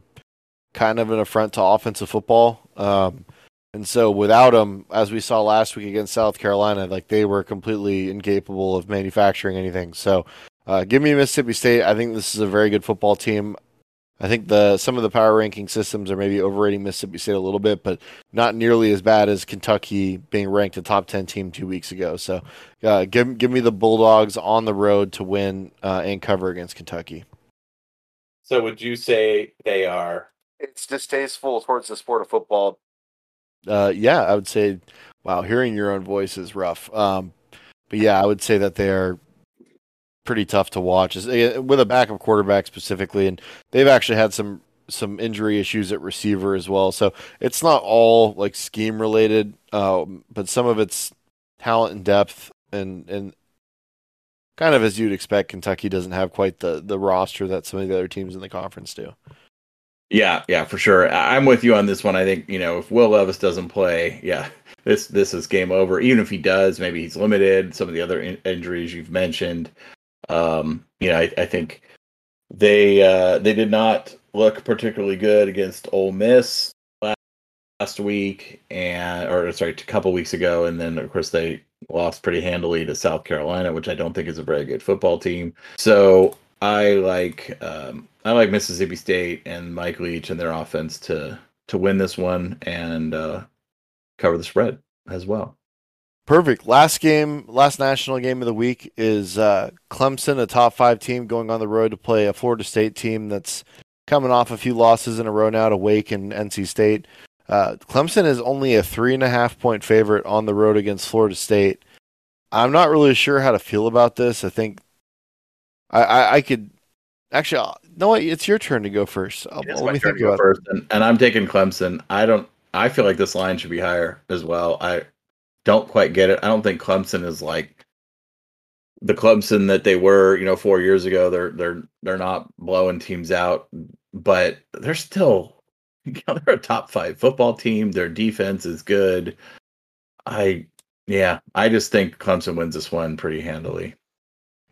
kind of an affront to offensive football. Um, and so without him, as we saw last week against South Carolina, like they were completely incapable of manufacturing anything. So uh, give me Mississippi State. I think this is a very good football team. I think the some of the power ranking systems are maybe overrating Mississippi State a little bit, but not nearly as bad as Kentucky being ranked a top ten team two weeks ago. So, uh, give give me the Bulldogs on the road to win uh, and cover against Kentucky. So, would you say they are? It's distasteful towards the sport of football. Uh, yeah, I would say. Wow, hearing your own voice is rough. Um, but yeah, I would say that they are pretty tough to watch eh, with a backup quarterback specifically, and they've actually had some some injury issues at receiver as well. So it's not all like scheme related, um, but some of it's talent and depth, and and kind of as you'd expect, Kentucky doesn't have quite the the roster that some of the other teams in the conference do. Yeah, yeah, for sure. I'm with you on this one. I think you know if Will Levis doesn't play, yeah, this this is game over. Even if he does, maybe he's limited. Some of the other in- injuries you've mentioned. Um, you know, I, I think they uh, they did not look particularly good against Ole Miss last, last week, and or sorry, a couple weeks ago, and then of course they lost pretty handily to South Carolina, which I don't think is a very good football team. So I like um, I like Mississippi State and Mike Leach and their offense to to win this one and uh, cover the spread as well. Perfect. Last game, last national game of the week is uh, Clemson, a top five team, going on the road to play a Florida State team that's coming off a few losses in a row now to Wake and NC State. Uh, Clemson is only a three and a half point favorite on the road against Florida State. I'm not really sure how to feel about this. I think I, I, I could actually no. It's your turn to go first. I'll, let me think about first, and, and I'm taking Clemson. I don't. I feel like this line should be higher as well. I don't quite get it. I don't think Clemson is like the Clemson that they were, you know, four years ago. They're they're they're not blowing teams out, but they're still, you know, they're a top five football team. Their defense is good. I yeah, I just think Clemson wins this one pretty handily.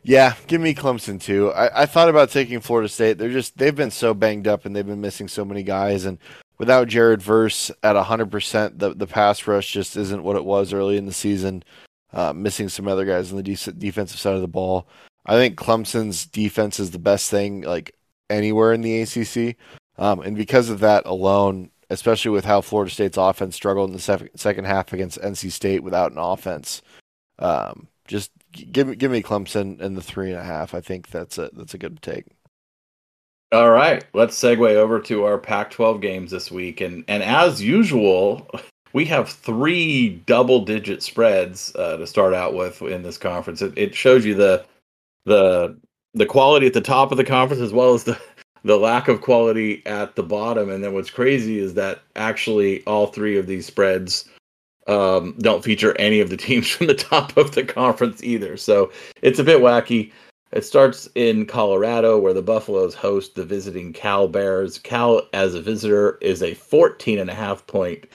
Yeah, give me Clemson too. I, I thought about taking Florida State. They're just they've been so banged up and they've been missing so many guys and without Jared Verse at 100%, the, the pass rush just isn't what it was early in the season. Uh, missing some other guys on the de- defensive side of the ball. I think Clemson's defense is the best thing like anywhere in the ACC. Um, and because of that alone, especially with how Florida State's offense struggled in the sef- second half against NC State without an offense, um, just give me give me Clemson and the three and a half. I think that's a that's a good take. All right, let's segue over to our Pac-12 games this week, and and as usual, we have three double-digit spreads uh, to start out with in this conference. It, it shows you the the the quality at the top of the conference as well as the the lack of quality at the bottom. And then what's crazy is that actually all three of these spreads um, don't feature any of the teams from the top of the conference either. So it's a bit wacky. It starts in Colorado, where the Buffaloes host the visiting Cal Bears. Cal, as a visitor, is a 14 and a half point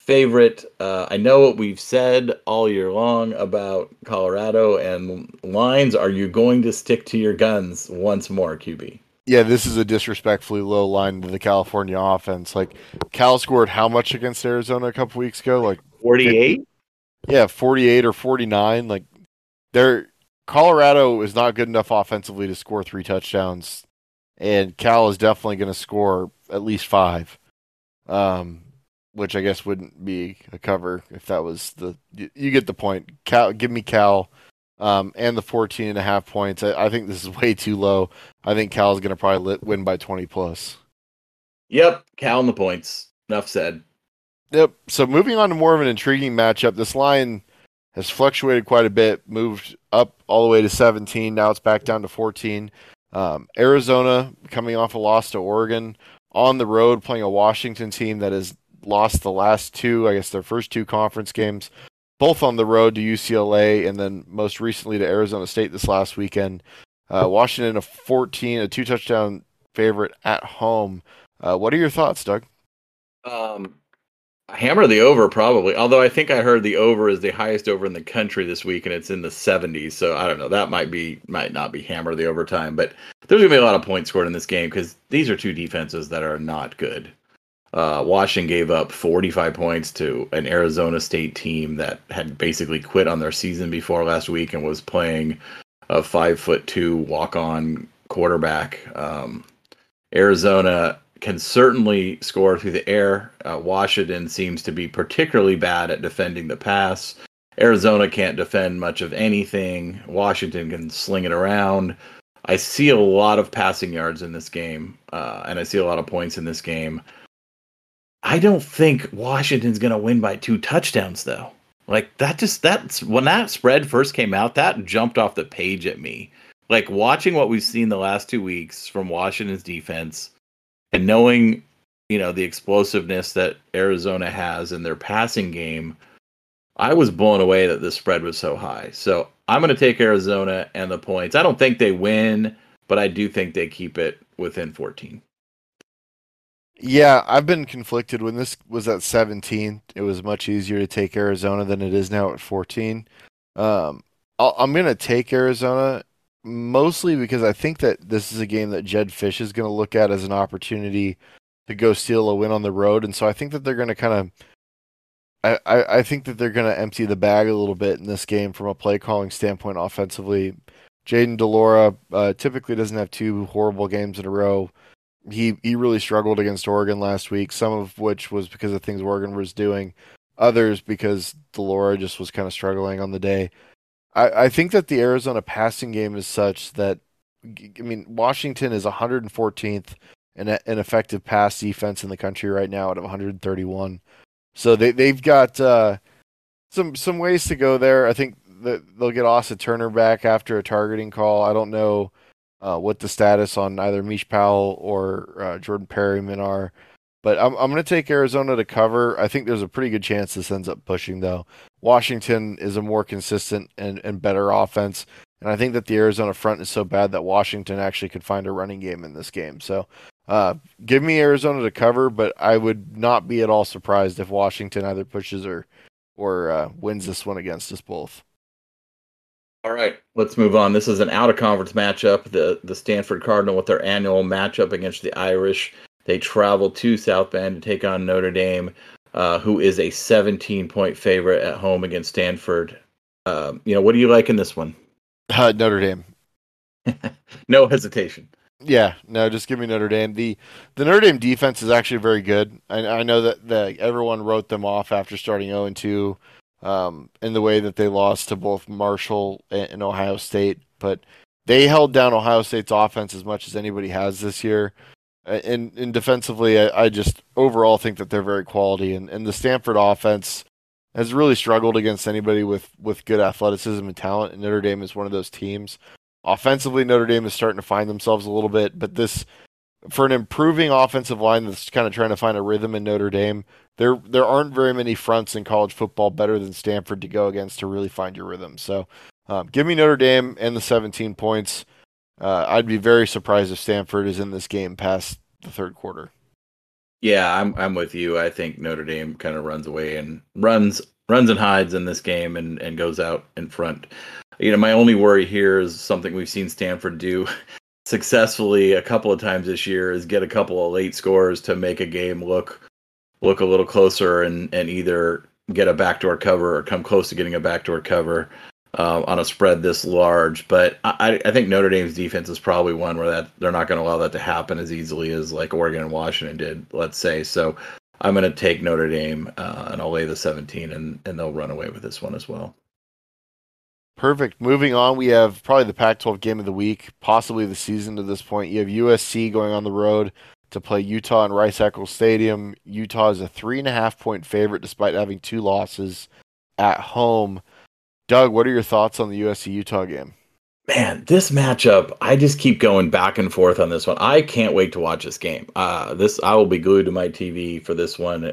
favorite. Uh, I know what we've said all year long about Colorado and lines. Are you going to stick to your guns once more, QB? Yeah, this is a disrespectfully low line to the California offense. Like Cal scored how much against Arizona a couple weeks ago? Like 48? Yeah, 48 or 49. Like they're Colorado is not good enough offensively to score three touchdowns, and Cal is definitely going to score at least five. Um, which I guess wouldn't be a cover if that was the. You, you get the point. Cal, give me Cal, um, and the 14 and a half points. I, I think this is way too low. I think Cal is going to probably lit, win by 20 plus. Yep, Cal and the points. Enough said. Yep. So moving on to more of an intriguing matchup. This line has fluctuated quite a bit, moved up all the way to 17. Now it's back down to 14. Um, Arizona coming off a loss to Oregon on the road, playing a Washington team that has lost the last two, I guess their first two conference games, both on the road to UCLA and then most recently to Arizona State this last weekend. Uh, Washington a 14, a two touchdown favorite at home. Uh, what are your thoughts, Doug? Um, hammer the over probably. Although I think I heard the over is the highest over in the country this week, and it's in the 70s. So I don't know. That might be might not be hammer the overtime, but there's gonna be a lot of points scored in this game because these are two defenses that are not good. Uh, Washington gave up 45 points to an Arizona State team that had basically quit on their season before last week and was playing a five foot two walk on quarterback. Um, Arizona can certainly score through the air. Uh, Washington seems to be particularly bad at defending the pass. Arizona can't defend much of anything. Washington can sling it around. I see a lot of passing yards in this game, uh, and I see a lot of points in this game. I don't think Washington's going to win by two touchdowns though. Like that just that's when that spread first came out, that jumped off the page at me. Like watching what we've seen the last 2 weeks from Washington's defense and knowing, you know, the explosiveness that Arizona has in their passing game, I was blown away that the spread was so high. So, I'm going to take Arizona and the points. I don't think they win, but I do think they keep it within 14. Yeah, I've been conflicted. When this was at 17, it was much easier to take Arizona than it is now at 14. Um, i am going to take Arizona mostly because I think that this is a game that Jedd Fisch is going to look at as an opportunity to go steal a win on the road. And so I think that they're going to kind of. I, I, I think that they're going to empty the bag a little bit in this game from a play calling standpoint offensively. Jayden de Laura uh, typically doesn't have two horrible games in a row he he really struggled against Oregon last week. Some of which was because of things Oregon was doing, others because de Laura just was kind of struggling on the day. I, I think that the Arizona passing game is such that I mean Washington is 114th in an effective pass defense in the country right now out of 131. So they they've got uh, some some ways to go there. I think that they'll get Asa Turner back after a targeting call. I don't know uh, what the status on either Mish Powell or uh, Jordan Perryman are. But I'm I'm going to take Arizona to cover. I think there's a pretty good chance this ends up pushing though. Washington is a more consistent and, and better offense, and I think that the Arizona front is so bad that Washington actually could find a running game in this game. So uh, give me Arizona to cover, but I would not be at all surprised if Washington either pushes or or uh, wins this one against us both. All right, let's move on. This is an out of conference matchup. The the Stanford Cardinal with their annual matchup against the Irish. They travel to South Bend to take on Notre Dame, uh, who is a 17 point favorite at home against Stanford. Um, you know, what do you like in this one? Uh, Notre Dame. no hesitation. Yeah, no, just give me Notre Dame. the The Notre Dame defense is actually very good. I, I know that the, everyone wrote them off after starting 0 and 2 um, in the way that they lost to both Marshall and Ohio State, but they held down Ohio State's offense as much as anybody has this year. And, and defensively, I, I just overall think that they're very quality. And, and the Stanford offense has really struggled against anybody with, with good athleticism and talent. And Notre Dame is one of those teams. Offensively, Notre Dame is starting to find themselves a little bit, but this for an improving offensive line that's kind of trying to find a rhythm in Notre Dame, there there aren't very many fronts in college football better than Stanford to go against to really find your rhythm. So, um, give me Notre Dame and the 17 points. Uh, I'd be very surprised if Stanford is in this game past the third quarter. Yeah, I'm I'm with you. I think Notre Dame kind of runs away and runs runs and hides in this game and and goes out in front. You know, my only worry here is something we've seen Stanford do successfully a couple of times this year is get a couple of late scores to make a game look look a little closer and and either get a backdoor cover or come close to getting a backdoor cover. Uh, on a spread this large. But I, I think Notre Dame's defense is probably one where that they're not going to allow that to happen as easily as like Oregon and Washington did. Let's say so. I'm going to take Notre Dame uh, and I'll lay the 17, and and they'll run away with this one as well. Perfect. Moving on, we have probably the Pac-12 game of the week, possibly the season to this point. You have USC going on the road to play Utah in Rice Eccles Stadium. Utah is a three and a half point favorite despite having two losses at home. Doug, what are your thoughts on the USC Utah game? Man, this matchup, I just keep going back and forth on this one. I can't wait to watch this game. Uh, this I will be glued to my TV for this one,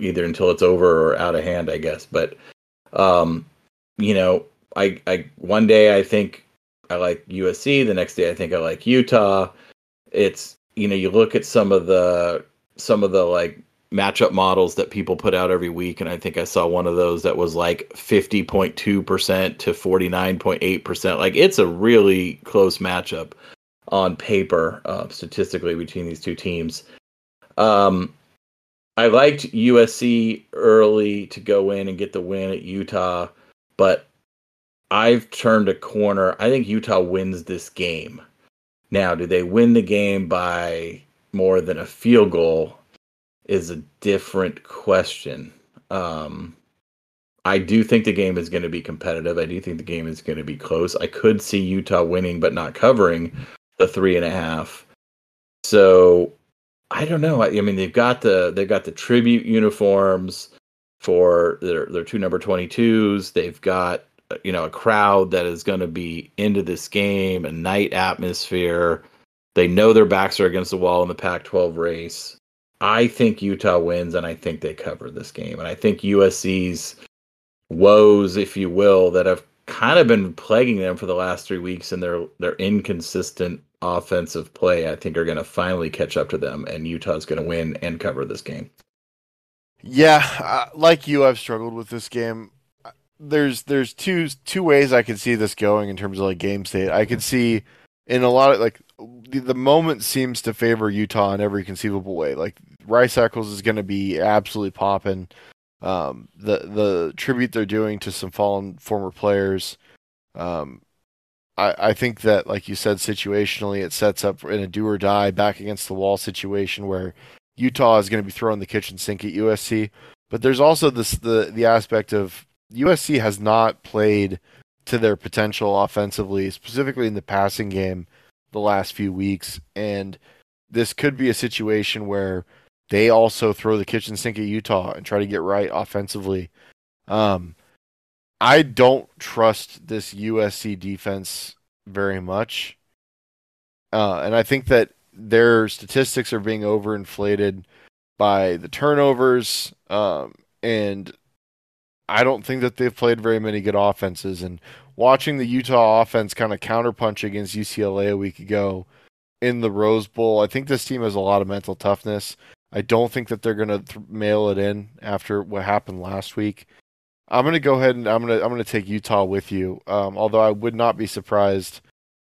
either until it's over or out of hand, I guess. But, um, you know, I, I one day I think I like USC, the next day I think I like Utah. It's you know, you look at some of the some of the like matchup models that people put out every week and i think i saw one of those that was like 50.2% to 49.8% like it's a really close matchup on paper uh, statistically between these two teams. Um, i liked usc early to go in and get the win at utah but i've turned a corner. I think utah wins this game. Now do they win the game by more than a field goal is a different question. Um, I do think the game is going to be competitive. I do think the game is going to be close. I could see Utah winning but not covering the three and a half. So I don't know. I, I mean, they've got the they've got the tribute uniforms for their their two number twenty twos. They've got you know a crowd that is going to be into this game, a night atmosphere. They know their backs are against the wall in the Pac-12 race. I think Utah wins, and I think they cover this game. And I think USC's woes, if you will, that have kind of been plaguing them for the last three weeks, and their their inconsistent offensive play, I think, are going to finally catch up to them, and Utah's going to win and cover this game. Yeah, uh, like you, I've struggled with this game. There's there's two two ways I could see this going in terms of like game state. I could see in a lot of like the, the moment seems to favor Utah in every conceivable way. Like Rice Eccles is going to be absolutely popping. Um, the the tribute they're doing to some fallen former players. Um, I I think that like you said, situationally, it sets up in a do or die back against the wall situation where Utah is going to be throwing the kitchen sink at USC. But there's also this the the aspect of USC has not played to their potential offensively, specifically in the passing game, the last few weeks, and this could be a situation where they also throw the kitchen sink at Utah and try to get right offensively. Um, I don't trust this USC defense very much. Uh, and I think that their statistics are being overinflated by the turnovers. Um, and I don't think that they've played very many good offenses. And watching the Utah offense kind of counterpunch against UCLA a week ago in the Rose Bowl, I think this team has a lot of mental toughness. I don't think that they're going to th- mail it in after what happened last week. I'm going to go ahead and I'm going to I'm going to take Utah with you. Um, although I would not be surprised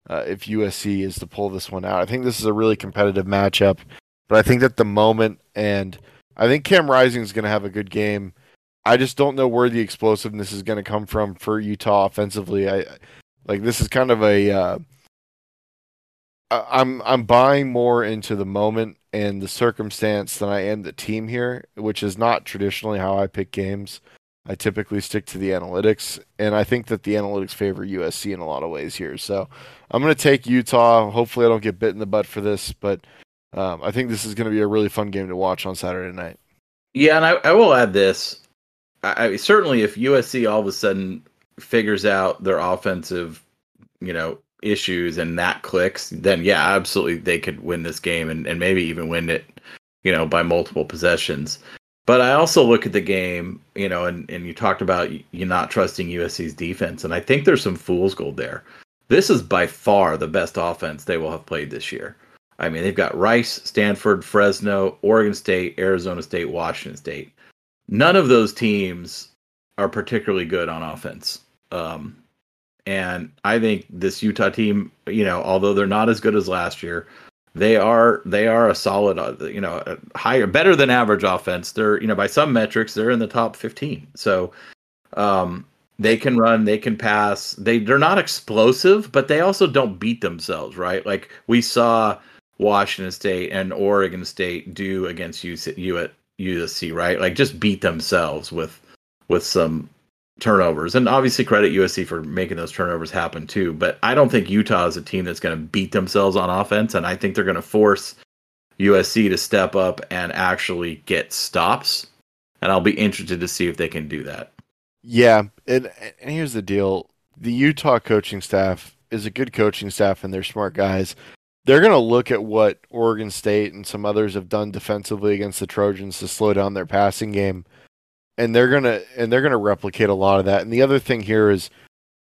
uh, if USC is to pull this one out. I think this is a really competitive matchup, but I think that the moment and I think Cam Rising is going to have a good game. I just don't know where the explosiveness is going to come from for Utah offensively. I like this is kind of a uh, I'm I'm buying more into the moment and the circumstance than I am the team here, which is not traditionally how I pick games. I typically stick to the analytics, and I think that the analytics favor USC in a lot of ways here. So I'm going to take Utah. Hopefully, I don't get bit in the butt for this, but um, I think this is going to be a really fun game to watch on Saturday night. Yeah, and I, I will add this. I, I, certainly, if USC all of a sudden figures out their offensive, you know, issues and that clicks, then yeah, absolutely they could win this game and, and maybe even win it, you know, by multiple possessions. But I also look at the game, you know, and, and you talked about you not trusting USC's defense, and I think there's some fool's gold there. This is by far the best offense they will have played this year. I mean, they've got Rice, Stanford, Fresno, Oregon State, Arizona State, Washington State. None of those teams are particularly good on offense. Um, and I think this Utah team, you know, although they're not as good as last year, they are they are a solid, uh, you know, higher, better than average offense. They're you know by some metrics they're in the top fifteen. So, um, They can run, they can pass. They they're not explosive, but they also don't beat themselves, right? Like we saw Washington State and Oregon State do against at USC, right? Like just beat themselves with with some turnovers. And obviously credit USC for making those turnovers happen too. But I don't think Utah is a team that's going to beat themselves on offense. And I think they're going to force USC to step up and actually get stops. And I'll be interested to see if they can do that. Yeah. And, and here's the deal the Utah coaching staff is a good coaching staff and they're smart guys. They're going to look at what Oregon State and some others have done defensively against the Trojans to slow down their passing game and they're gonna and they're gonna replicate a lot of that. And the other thing here is,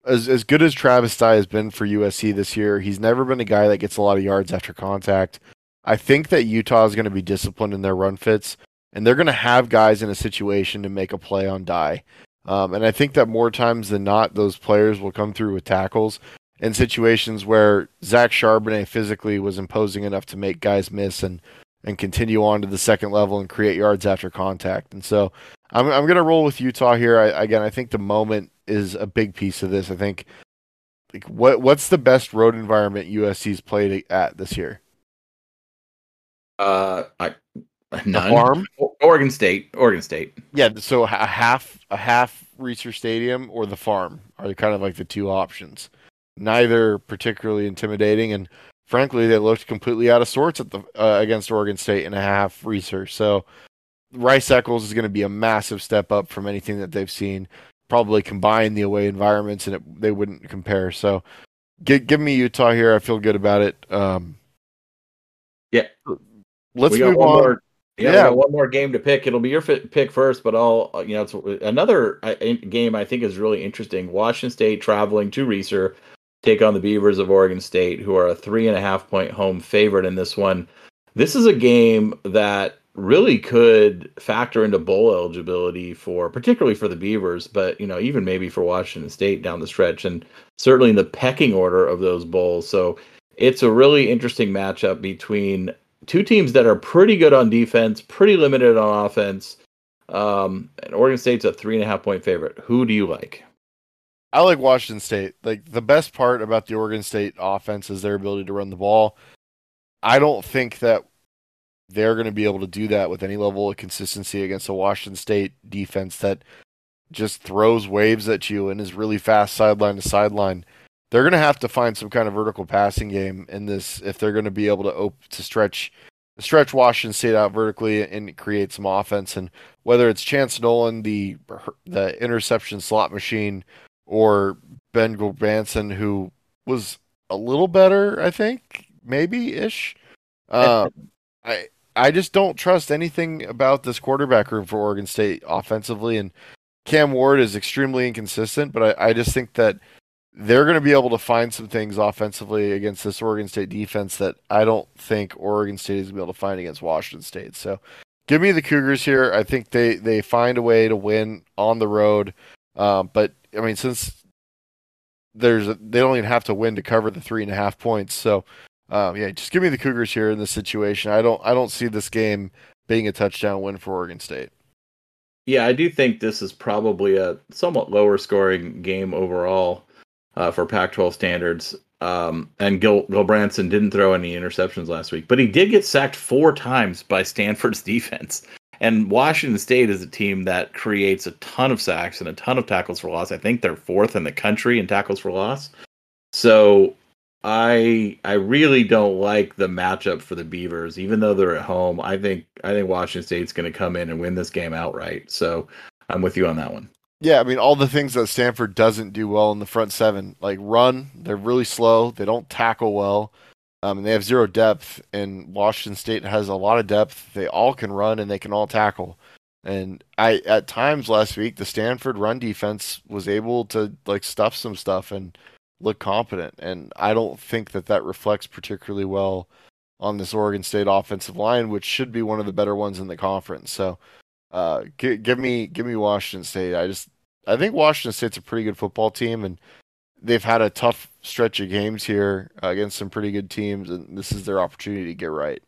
as as good as Travis Dye has been for USC this year, he's never been a guy that gets a lot of yards after contact. I think that Utah is going to be disciplined in their run fits, and they're going to have guys in a situation to make a play on Dye. Um, and I think that more times than not, those players will come through with tackles in situations where Zach Charbonnet physically was imposing enough to make guys miss and and continue on to the second level and create yards after contact. And so I'm I'm gonna roll with Utah here. I, again, I think the moment is a big piece of this. I think like what what's the best road environment USC's played at this year? Uh, I none. Farm, Oregon State, Oregon State. Yeah, so a half a half Reser Stadium or the farm are kind of like the two options. Neither particularly intimidating, and frankly, they looked completely out of sorts at the uh, against Oregon State in a half Reser. So Rice Eccles is going to be a massive step up from anything that they've seen. Probably combine the away environments, and it, they wouldn't compare. So, give, give me Utah here. I feel good about it. Um, yeah, let's move on. More, yeah, yeah. one more game to pick. It'll be your pick first, but I'll you know it's another game I think is really interesting. Washington State traveling to Reser, take on the Beavers of Oregon State, who are a three and a half point home favorite in this one. This is a game that really could factor into bowl eligibility for particularly for the Beavers, but you know, even maybe for Washington State down the stretch and certainly in the pecking order of those bowls. So it's a really interesting matchup between two teams that are pretty good on defense, pretty limited on offense. Um, and Oregon State's a three and a half point favorite. Who do you like? I like Washington State. Like the best part about the Oregon State offense is their ability to run the ball. I don't think that they're going to be able to do that with any level of consistency against a Washington State defense that just throws waves at you and is really fast sideline to sideline. They're going to have to find some kind of vertical passing game in this if they're going to be able to op- to stretch stretch Washington State out vertically and create some offense. And whether it's Chance Nolan, the the interception slot machine, or Ben Gulbranson, who was a little better, I think, maybe ish. Uh, I I just don't trust anything about this quarterback room for Oregon State offensively. And Cam Ward is extremely inconsistent, but I, I just think that they're going to be able to find some things offensively against this Oregon State defense that I don't think Oregon State is going to be able to find against Washington State. So give me the Cougars here. I think they, they find a way to win on the road. Um, but I mean, since there's a, they don't even have to win to cover the three and a half points. So um, yeah, just give me the Cougars here in this situation. I don't I don't see this game being a touchdown win for Oregon State. Yeah, I do think this is probably a somewhat lower scoring game overall uh, for Pac-12 standards. Um, and Gulbranson didn't throw any interceptions last week, but he did get sacked four times by Stanford's defense. And Washington State is a team that creates a ton of sacks and a ton of tackles for loss. I think they're fourth in the country in tackles for loss. So I I really don't like the matchup for the Beavers, even though they're at home. I think I think Washington State's going to come in and win this game outright. So I'm with you on that one. Yeah, I mean all the things that Stanford doesn't do well in the front seven, like run, they're really slow. They don't tackle well. Um, and they have zero depth. And Washington State has a lot of depth. They all can run and they can all tackle. And I at times last week the Stanford run defense was able to like stuff some stuff and look competent. And I don't think that that reflects particularly well on this Oregon State offensive line, which should be one of the better ones in the conference. So, uh, g- give me give me Washington State. I just I think Washington State's a pretty good football team, and they've had a tough stretch of games here uh, against some pretty good teams, and this is their opportunity to get right.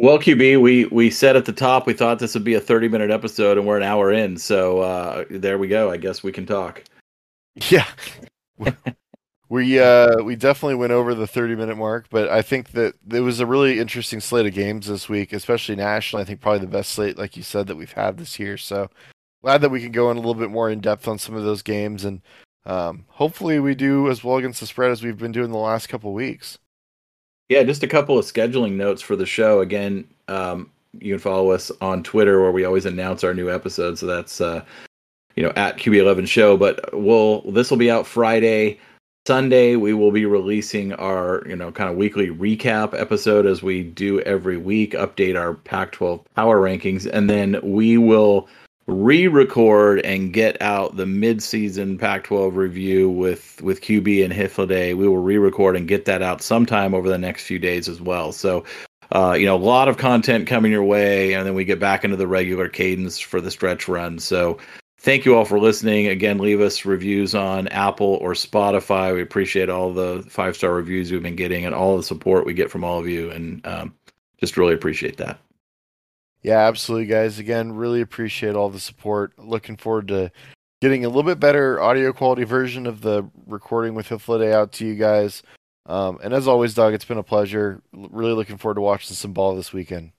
Well, QB, we we said at the top we thought this would be a 30 minute episode, and we're an hour in. So uh, there we go. I guess we can talk. Yeah, we uh, we definitely went over the 30 minute mark, but I think that it was a really interesting slate of games this week, especially nationally. I think probably the best slate, like you said, that we've had this year. So glad that we can go in a little bit more in depth on some of those games, and um, hopefully we do as well against the spread as we've been doing the last couple weeks. Yeah, just a couple of scheduling notes for the show. Again, um, you can follow us on Twitter where we always announce our new episodes. So that's uh, you know at QB11 Show. But we'll this will be out Friday. Sunday we will be releasing our you know kind of weekly recap episode as we do every week. Update our Pac-12 power rankings, and then we will re-record and get out the mid-season Pac-12 review with with QB and Hifliday. We will re-record and get that out sometime over the next few days as well. So, uh, you know, a lot of content coming your way, and then we get back into the regular cadence for the stretch run. So, thank you all for listening. Again, leave us reviews on Apple or Spotify. We appreciate all the five-star reviews we've been getting and all the support we get from all of you, and um, just really appreciate that. Yeah, absolutely, guys. Again, really appreciate all the support. Looking forward to getting a little bit better audio quality version of the recording with Hifliday out to you guys. Um, and as always, Doug, it's been a pleasure. Really looking forward to watching some ball this weekend.